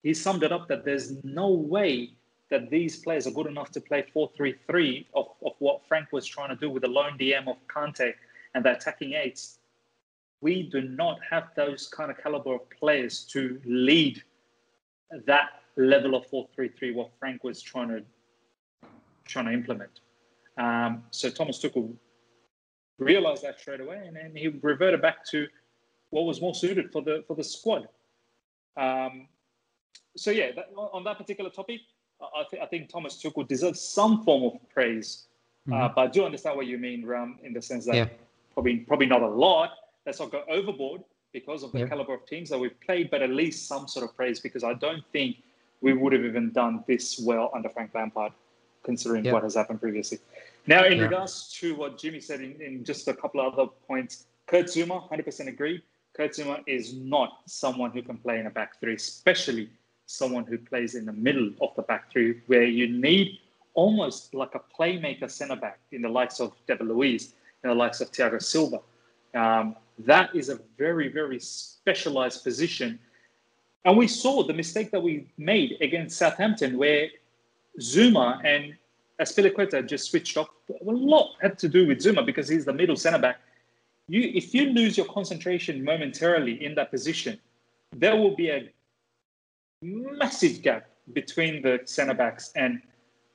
he summed it up that there's no way that these players are good enough to play 4-3-3 of, of what Frank was trying to do with the lone DM of Kante and the attacking eights. We do not have those kind of caliber of players to lead that level of 4-3-3 what Frank was trying to trying to implement. Um, so Thomas Tuchel realized that straight away, and then he reverted back to what was more suited for the for the squad. Um, so yeah, that, on that particular topic, I, th- I, think Thomas Tuchel deserves some form of praise, uh, mm-hmm. uh, but I do understand what you mean, Ram, in the sense that yeah. probably probably not a lot. Let's not go overboard because of the yeah. caliber of teams that we've played, but at least some sort of praise because I don't think we would have even done this well under Frank Lampard, considering yeah. what has happened previously. Now, in yeah. regards to what Jimmy said in, in, just a couple of other points, Kurt Zouma, 100% agree. Kurt Zouma is not someone who can play in a back three, especially someone who plays in the middle of the back three, where you need almost like a playmaker centre back in the likes of David Luiz, in the likes of Thiago Silva. Um, that is a very, very specialized position. And we saw the mistake that we made against Southampton, where Zouma and Azpilicueta just switched off. A lot had to do with Zouma because he's the middle centre back. You, if you lose your concentration momentarily in that position, there will be a massive gap between the centre backs, and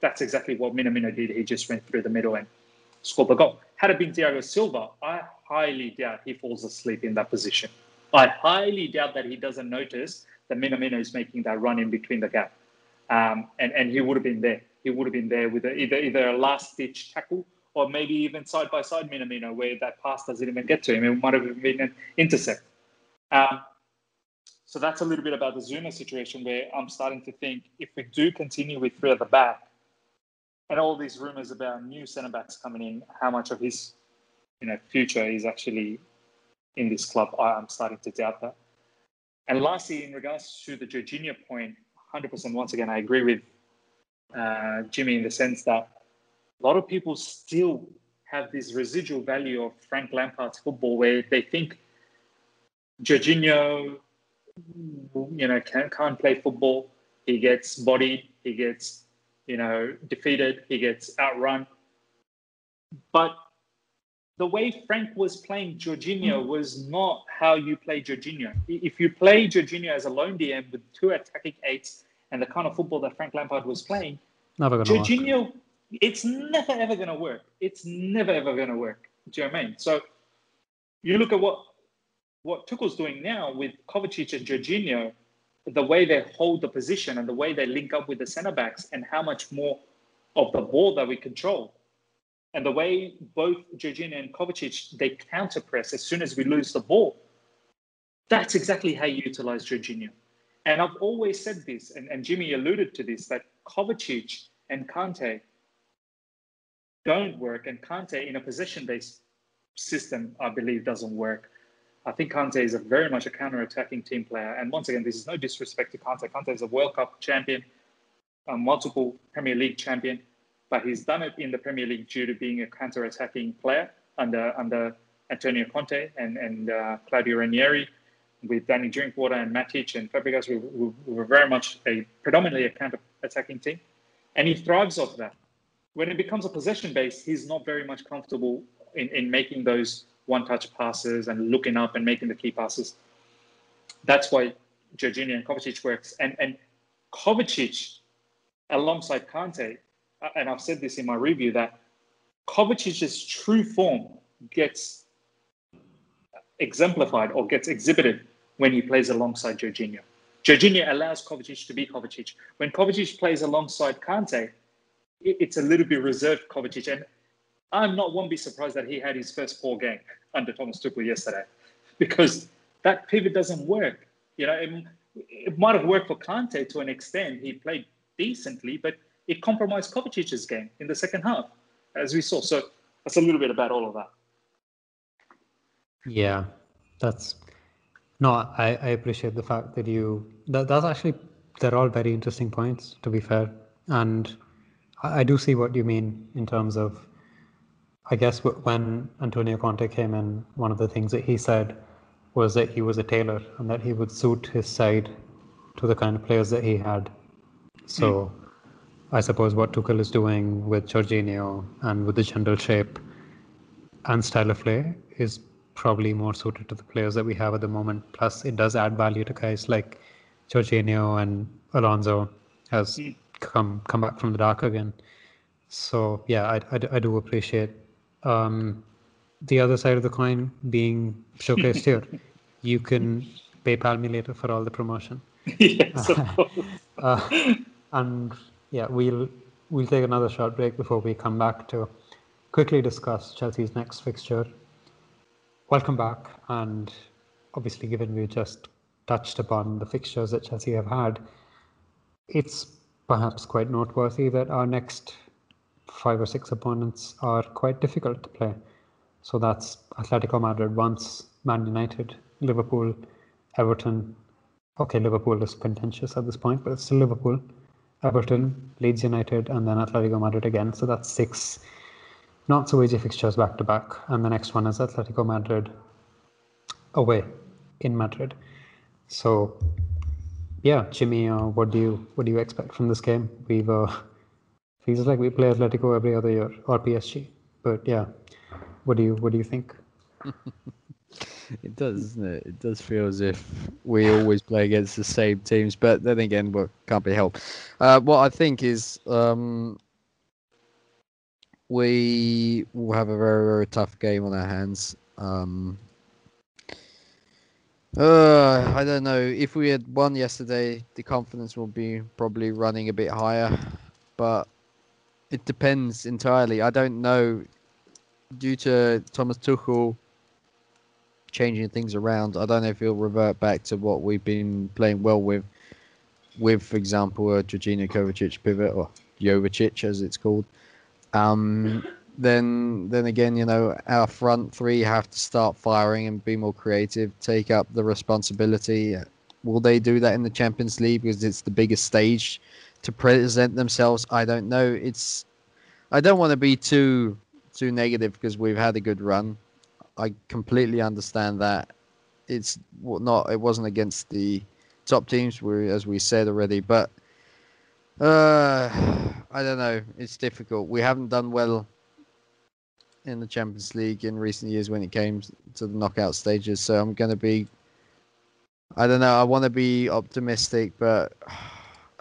that's exactly what Minamino did. He just went through the middle and scored the goal. Had it been Thiago Silva, I highly doubt he falls asleep in that position. I highly doubt that he doesn't notice that Minamino is making that run in between the gap, um, and and he would have been there he would have been there with a, either either a last ditch tackle or maybe even side by side Minamino where that pass doesn't even get to him. It might have been an intercept. Um, so that's a little bit about the Zouma situation where I'm starting to think if we do continue with three at the back and all these rumors about new centre backs coming in, how much of his you know future is actually in this club, I'm starting to doubt that. And lastly, in regards to the Jorginho point, 100% once again, I agree with uh, Jimmy, in the sense that a lot of people still have this residual value of Frank Lampard's football, where they think Jorginho, you know, can't, can't play football. He gets bodied. He gets, you know, defeated. He gets outrun. But the way Frank was playing Jorginho was not how you play Jorginho. If you play Jorginho as a lone DM with two attacking eights and the kind of football that Frank Lampard was playing, never gonna Jorginho, work. it's never ever going to work. It's never ever going to work. Do you know what I mean? So you look at what what Tuchel's doing now with Kovacic and Jorginho, the way they hold the position and the way they link up with the centre backs, and how much more of the ball that we control. And the way both Jorginho and Kovacic they counter press as soon as we lose the ball. That's exactly how you utilize Jorginho. And I've always said this, and, and Jimmy alluded to this, that Kovacic and Kante don't work, and Kante in a possession-based system, I believe, doesn't work. I think Kante is a very much a counter-attacking team player. And once again, this is no disrespect to Kante. Kante is a World Cup champion, a multiple Premier League champion, but he's done it in the Premier League due to being a counter-attacking player under under Antonio Conte and and uh, Claudio Ranieri with Danny Drinkwater and Matic and Fabregas, we, we, we were very much a predominantly a counter-attacking team, and he thrives off that. When it becomes a possession base, he's not very much comfortable in, in making those one-touch passes and looking up and making the key passes. That's why Jorginho and Kovacic works, and and Kovacic alongside Kante, and I've said this in my review that Kovacic's true form gets exemplified or gets exhibited when he plays alongside Jorginho. Jorginho allows Kovacic to be Kovacic. When Kovacic plays alongside Kante, it's a little bit reserved Kovacic. And I'm not one bit surprised that he had his first poor game under Thomas Tuchel yesterday because that pivot doesn't work. You know, it, it might have worked for Kante to an extent. He played decently, but it compromised Kovacic's game in the second half, as we saw. So that's a little bit about all of that. Yeah, that's no. I, I appreciate the fact that you that that's actually they're all very interesting points. To be fair, and I, I do see what you mean in terms of. I guess when Antonio Conte came in, one of the things that he said was that he was a tailor and that he would suit his side to the kind of players that he had. So mm. I suppose what Tuchel is doing with Jorginho and with the general shape and style of play is probably more suited to the players that we have at the moment. Plus, it does add value to guys like Jorginho and Alonso has mm. come come back from the dark again. So yeah, I, I, I do appreciate um, the other side of the coin being showcased here. You can PayPal me later for all the promotion. yes, uh, and yeah, we'll we'll take another short break before we come back to quickly discuss Chelsea's next fixture. Welcome back, and obviously, given we just touched upon the fixtures that Chelsea have had, it's perhaps quite noteworthy that our next five or six opponents are quite difficult to play. So that's Atletico Madrid once, Man United, Liverpool, Everton, okay, Liverpool is contentious at this point, but it's still Liverpool, Everton, Leeds United, and then Atletico Madrid again. So that's six not so easy fixtures back to back. And the next one is Atletico Madrid away in Madrid. So yeah, Jimmy, uh, what do you what do you expect from this game? We've uh, feels like we play Atletico every other year or PSG, but yeah, what do you what do you think? it does, doesn't it? It does feel as if we always play against the same teams, but then again, what can't be helped. Uh, what I think is um, we will have a very very tough game on our hands. Um, uh, I don't know if we had won yesterday, the confidence will be probably running a bit higher, but it depends entirely. I don't know due to Thomas Tuchel changing things around, I don't know if he'll revert back to what we've been playing well with, with, for example, a Jorginho Kovacic pivot or Jovic as it's called. Um, then, then again, you know, our front three have to start firing and be more creative, take up the responsibility. Will they do that in the Champions League because it's the biggest stage to present themselves? I don't know. It's I don't want to be too too negative because we've had a good run. I completely understand that it's not it wasn't against the top teams, we as we said already, but uh, I don't know. It's difficult. We haven't done well in the Champions League in recent years when it came to the knockout stages. So I'm going to be. I don't know. I want to be optimistic, but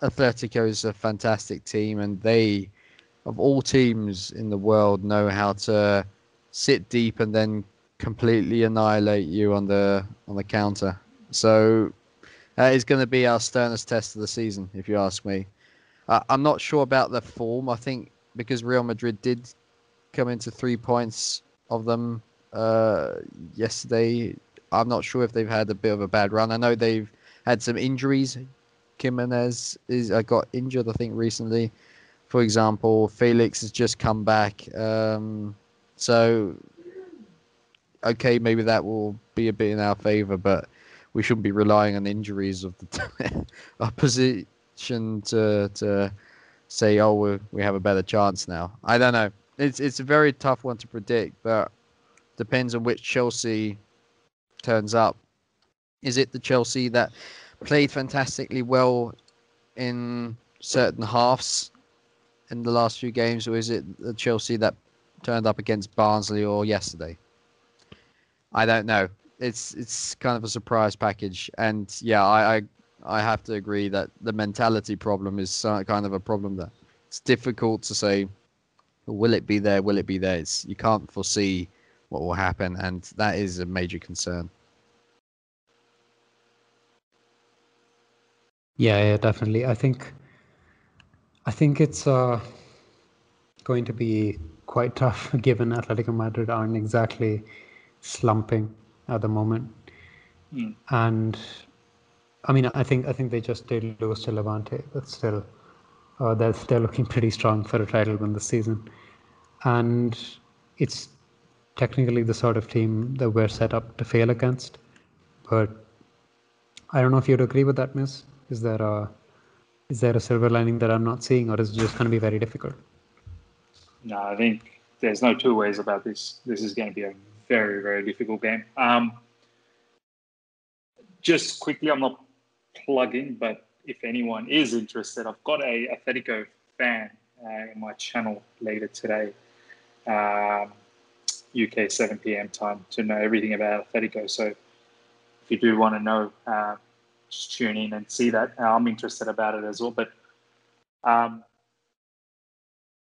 Atletico is a fantastic team, and they, of all teams in the world, know how to sit deep and then completely annihilate you on the on the counter. So that is going to be our sternest test of the season, if you ask me. Uh, I'm not sure about the form. I think because Real Madrid did come into three points of them uh, yesterday. I'm not sure if they've had a bit of a bad run. I know they've had some injuries. Gimenez is uh, got injured, I think, recently. For example, Felix has just come back. Um, so okay, maybe that will be a bit in our favour, but we shouldn't be relying on injuries of the opposition to to say, oh, we we have a better chance now. I don't know. It's it's a very tough one to predict, but depends on which Chelsea turns up. Is it the Chelsea that played fantastically well in certain halves in the last few games, or is it the Chelsea that turned up against Barnsley or yesterday? I don't know. It's it's kind of a surprise package, and yeah, I I, I have to agree that the mentality problem is kind of a problem there. It's difficult to say, will it be there? Will it be there? It's, you can't foresee what will happen, and that is a major concern. Yeah, yeah, definitely. I think, I think it's uh, going to be quite tough given Atletico Madrid aren't exactly slumping at the moment. Mm. And I mean, I think I think they just did lose to Levante, but still, uh, they're they're looking pretty strong for a title win this season, and it's technically the sort of team that we're set up to fail against. But I don't know if you'd agree with that, Miz. Is there a is there a silver lining that I'm not seeing, or is it just going to be very difficult? No, I think there's no two ways about this. This is going to be a very, very difficult game. Um, just quickly, I'm not plugging, but if anyone is interested, I've got a Atletico fan uh, in my channel later today, um, UK 7 p.m. time, to know everything about Atletico. So if you do want to know, uh, just tune in and see that. I'm interested about it as well. But um,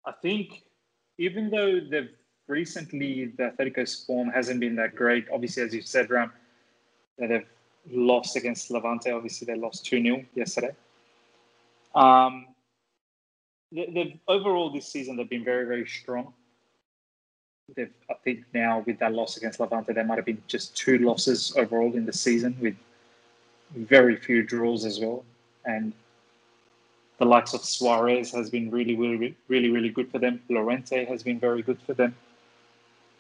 I think even though they've recently the Atletico's form hasn't been that great, obviously as you said, Ram, that they've lost against Levante. Obviously, they lost 2 0 yesterday. Um, they've, overall this season, they've been very, very strong. They've, I think now with that loss against Levante, there might have been just two losses overall in the season with very few draws as well. And the likes of Suarez has been really, really, really, really good for them. Llorente has been very good for them.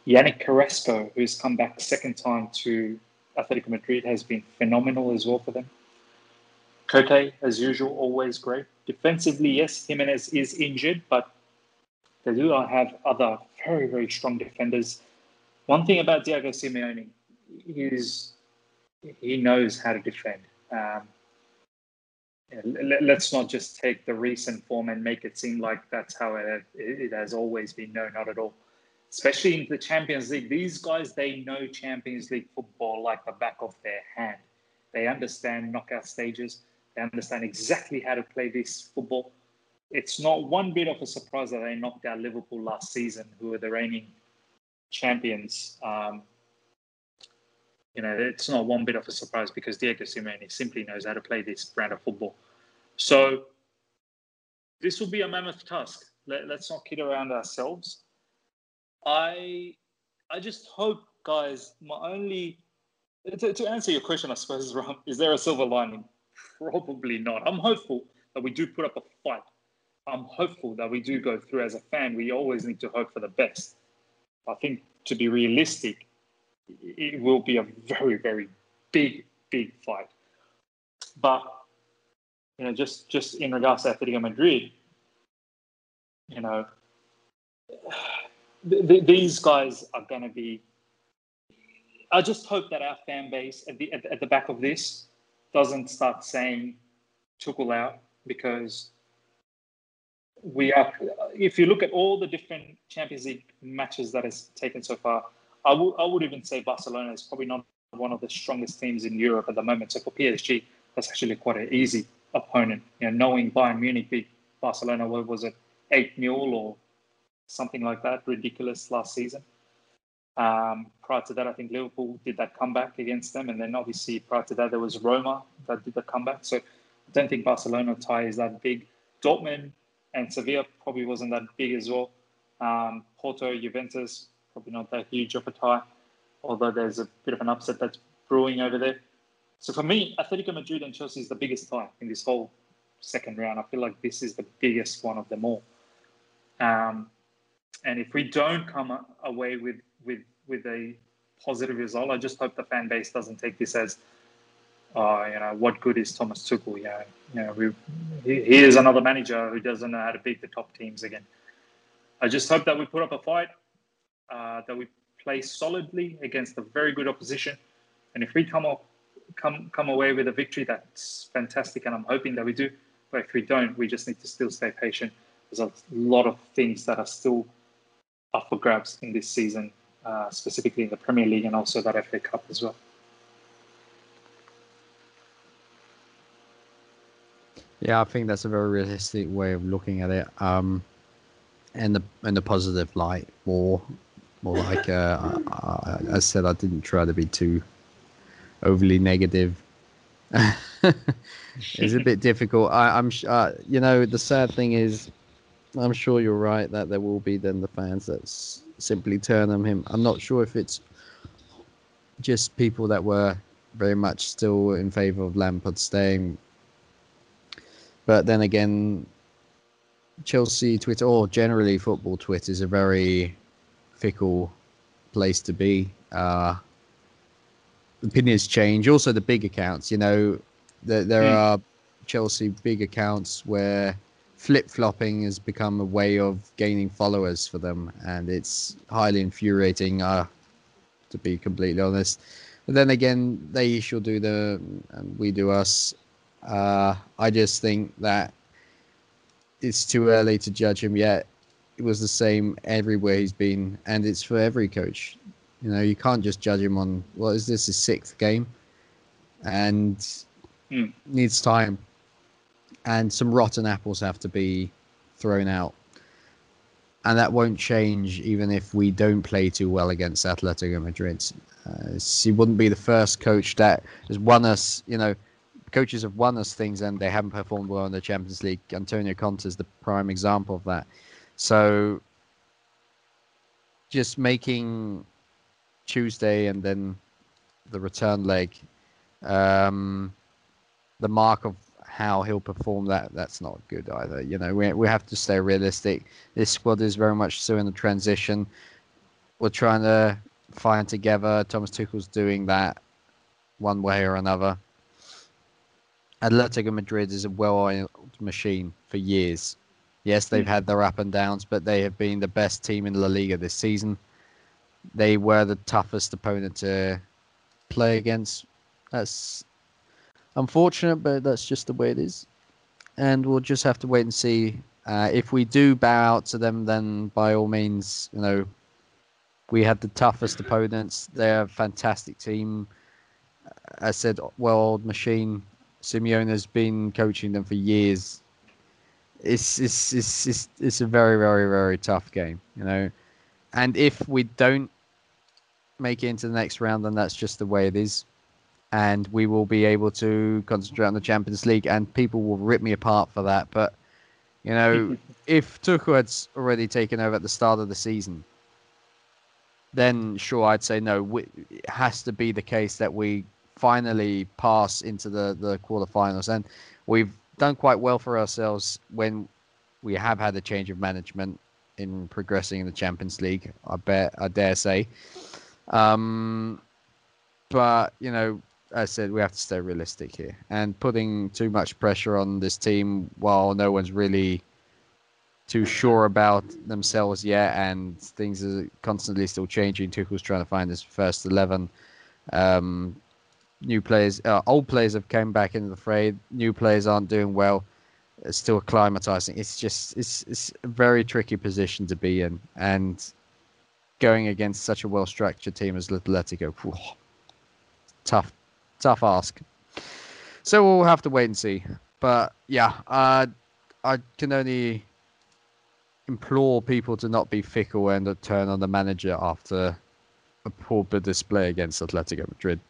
Yannick Carrasco, who's come back second time to Atletico Madrid, has been phenomenal as well for them. Koke, as usual, always great. Defensively, yes, Gimenez is injured, but they do have other very, very strong defenders. One thing about Diego Simeone is he knows how to defend. Um, let's not just take the recent form and make it seem like that's how it, it has always been. No, not at all. Especially in the Champions League, these guys they know Champions League football like the back of their hand. They understand knockout stages. They understand exactly how to play this football. It's not one bit of a surprise that they knocked out Liverpool last season, who were the reigning champions. Um, you know, it's not one bit of a surprise because Diego Simeone simply knows how to play this brand of football. So this will be a mammoth task. Let, us not kid around ourselves. I I just hope, guys. My only to, to answer your question, I suppose, Ram, is there a silver lining? Probably not. I'm hopeful that we do put up a fight. I'm hopeful that we do go through as a fan. We always need to hope for the best. I think to be realistic, it will be a very, very big, big fight. But you know, just just in regards to Atletico Madrid, you know, th- th- these guys are going to be. I just hope that our fan base at the at, at the back of this doesn't start saying Tuchel out because we are. If you look at all the different Champions League matches that has taken so far, I would I would even say Barcelona is probably not one of the strongest teams in Europe at the moment. So for PSG, that's actually quite an easy opponent. You know, knowing Bayern Munich beat Barcelona, what was it, eight 0 or something like that, ridiculous last season. Um, prior to that, I think Liverpool did that comeback against them, and then obviously prior to that there was Roma that did the comeback. So I don't think Barcelona tie is that big. Dortmund and Sevilla probably wasn't that big as well. Um, Porto, Juventus, probably not that huge of a tie, although there's a bit of an upset that's brewing over there. So for me, Atletico Madrid and Chelsea is the biggest tie in this whole second round. I feel like this is the biggest one of them all. Um, and if we don't come away with with with a positive result, I just hope the fan base doesn't take this as, uh, you know, what good is Thomas Tuchel? Know, you know, we, he, he is another manager who doesn't know how to beat the top teams again. I just hope that we put up a fight uh, that we play solidly against a very good opposition. And if we come up, come come away with a victory, that's fantastic, and I'm hoping that we do. But if we don't, we just need to still stay patient. There's a lot of things that are still up for grabs in this season, uh, specifically in the Premier League and also that FA Cup as well. Yeah, I think that's a very realistic way of looking at it. Um, and the and the positive light more more like uh, I, I, said I didn't try to be too overly negative. it's a bit difficult. I, am uh, you know, the sad thing is, I'm sure you're right that there will be then the fans that s- simply turn on him. I'm not sure if it's just people that were very much still in favour of Lampard staying. But then again, Chelsea Twitter, or generally football Twitter, is a very fickle place to be. Uh, opinions change. Also, the big accounts. You know, there, there mm. are Chelsea big accounts where flip flopping has become a way of gaining followers for them, and it's highly infuriating. Uh, to be completely honest, but then again, they should do the, and we do us. Uh, I just think that it's too early to judge him yet. It was the same everywhere he's been, and it's for every coach. You know, you can't just judge him on what is this his sixth game, and mm. needs time, and some rotten apples have to be thrown out, and that won't change even if we don't play too well against Atletico Madrid. Uh, he wouldn't be the first coach that has won us. You know, coaches have won us things and they haven't performed well in the Champions League. Antonio Conte is the prime example of that. So, just making Tuesday and then the return leg um, the mark of how he'll perform that that's not good either. You know we, we have to stay realistic. This squad is very much still in the transition. We're trying to find together thomas tuchel's doing that one way or another. Atletico madrid is a well-oiled machine for years. Yes they've had their up and downs but they have been the best team in la liga this season. They were the toughest opponent to play against. That's unfortunate, but that's just the way it is. And we'll just have to wait and see. Uh, if we do bow out to them, then by all means, you know, we had the toughest opponents. They're a fantastic team. I said, well, machine. Simeone has been coaching them for years. It's, it's it's it's it's a very very very tough game, you know. And if we don't make it into the next round, then that's just the way it is. And we will be able to concentrate on the Champions League, and people will rip me apart for that. But you know, if Tuchel had already taken over at the start of the season, then sure, I'd say no. It has to be the case that we finally pass into the the quarterfinals, and we've done quite well for ourselves when we have had a change of management in progressing in the Champions League. I bet I dare say. Um, but you know, I said, we have to stay realistic here, and putting too much pressure on this team while no one's really too sure about themselves yet, and things are constantly still changing. Tuchel's trying to find his first eleven. Um, new players, uh, old players have come back into the fray. New players aren't doing well. It's still acclimatizing. It's just it's it's a very tricky position to be in, and going against such a well structured team as Atletico. Whew, tough, tough ask. So we'll have to wait and see. But yeah, uh, I can only implore people to not be fickle and turn on the manager after a poor display against Atletico Madrid.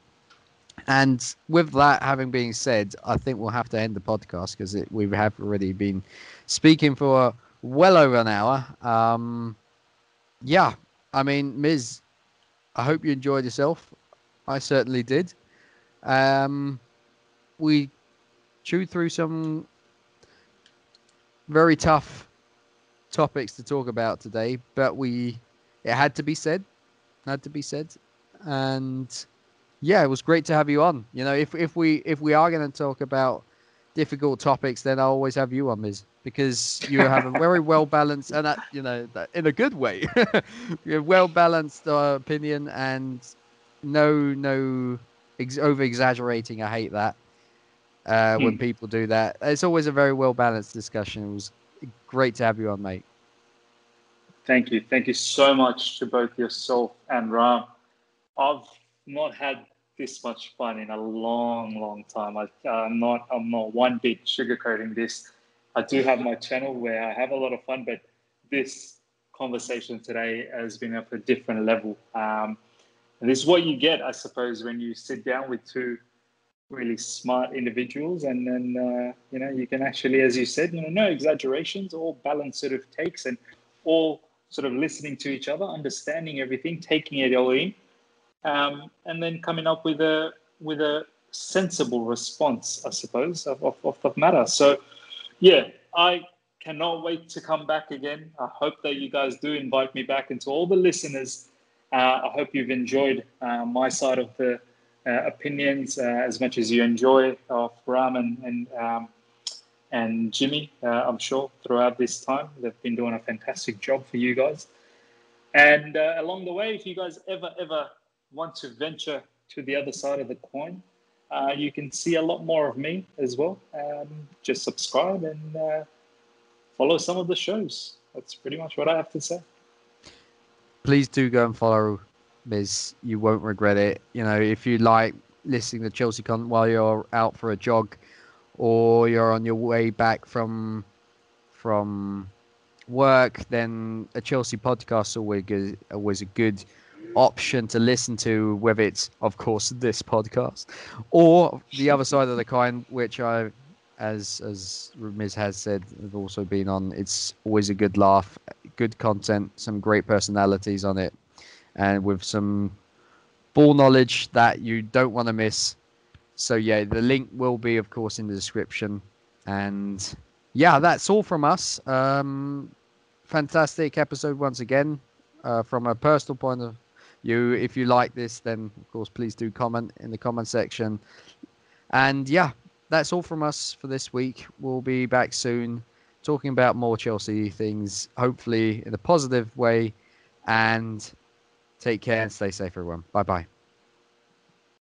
And with that having been said, I think we'll have to end the podcast because we have already been speaking for well over an hour. Um, yeah, I mean, Miz, I hope you enjoyed yourself. I certainly did. Um, we chewed through some very tough topics to talk about today, but we it had to be said, had to be said, and yeah, it was great to have you on. You know, if if we if we are going to talk about difficult topics, then I'll always have you on, Miz, because you have a very well balanced and that, you know in a good way, you have well balanced uh, opinion and no no ex- over exaggerating. I hate that uh, when hmm. people do that. It's always a very well balanced discussion. It was great to have you on, mate. Thank you, thank you so much to both yourself and Ram. I've not had this much fun in a long, long time. I, am not, I'm not one bit sugarcoating this. I do have my channel where I have a lot of fun, but this conversation today has been at a different level. Um, and this is what you get, I suppose, when you sit down with two really smart individuals, and then uh, you know you can actually, as you said, you know, no exaggerations, all balanced sort of takes, and all sort of listening to each other, understanding everything, taking it all in, um, and then coming up with a with a sensible response, I suppose, of, of, of matter. So, yeah, I cannot wait to come back again. I hope that you guys do invite me back, and to all the listeners, I hope you've enjoyed uh, my side of the uh, opinions uh, as much as you enjoy of Ram and and, um, and Jimmy. Uh, I'm sure throughout this time they've been doing a fantastic job for you guys. And uh, along the way, if you guys ever ever want to venture to the other side of the coin, uh, you can see a lot more of me as well. Um, just subscribe and uh, follow some of the shows. That's pretty much what I have to say. Please do go and follow Miz. You won't regret it. You know, if you like listening to Chelsea content while you're out for a jog, or you're on your way back from from work, then a Chelsea podcast always always a good option to listen to, whether it's, of course, this podcast or the other side of the coin, which I, as as Miz has said, have also been on. It's always a good laugh, good content, some great personalities on it, and with some ball knowledge that you don't want to miss. So yeah, the link will be, of course, in the description, and yeah, that's all from us. Um, fantastic episode once again. Uh, from a personal point of view, if you like this, then of course please do comment in the comment section. And yeah, that's all from us for this week. We'll be back soon, talking about more Chelsea things, hopefully in a positive way. And take care and stay safe, everyone. Bye bye.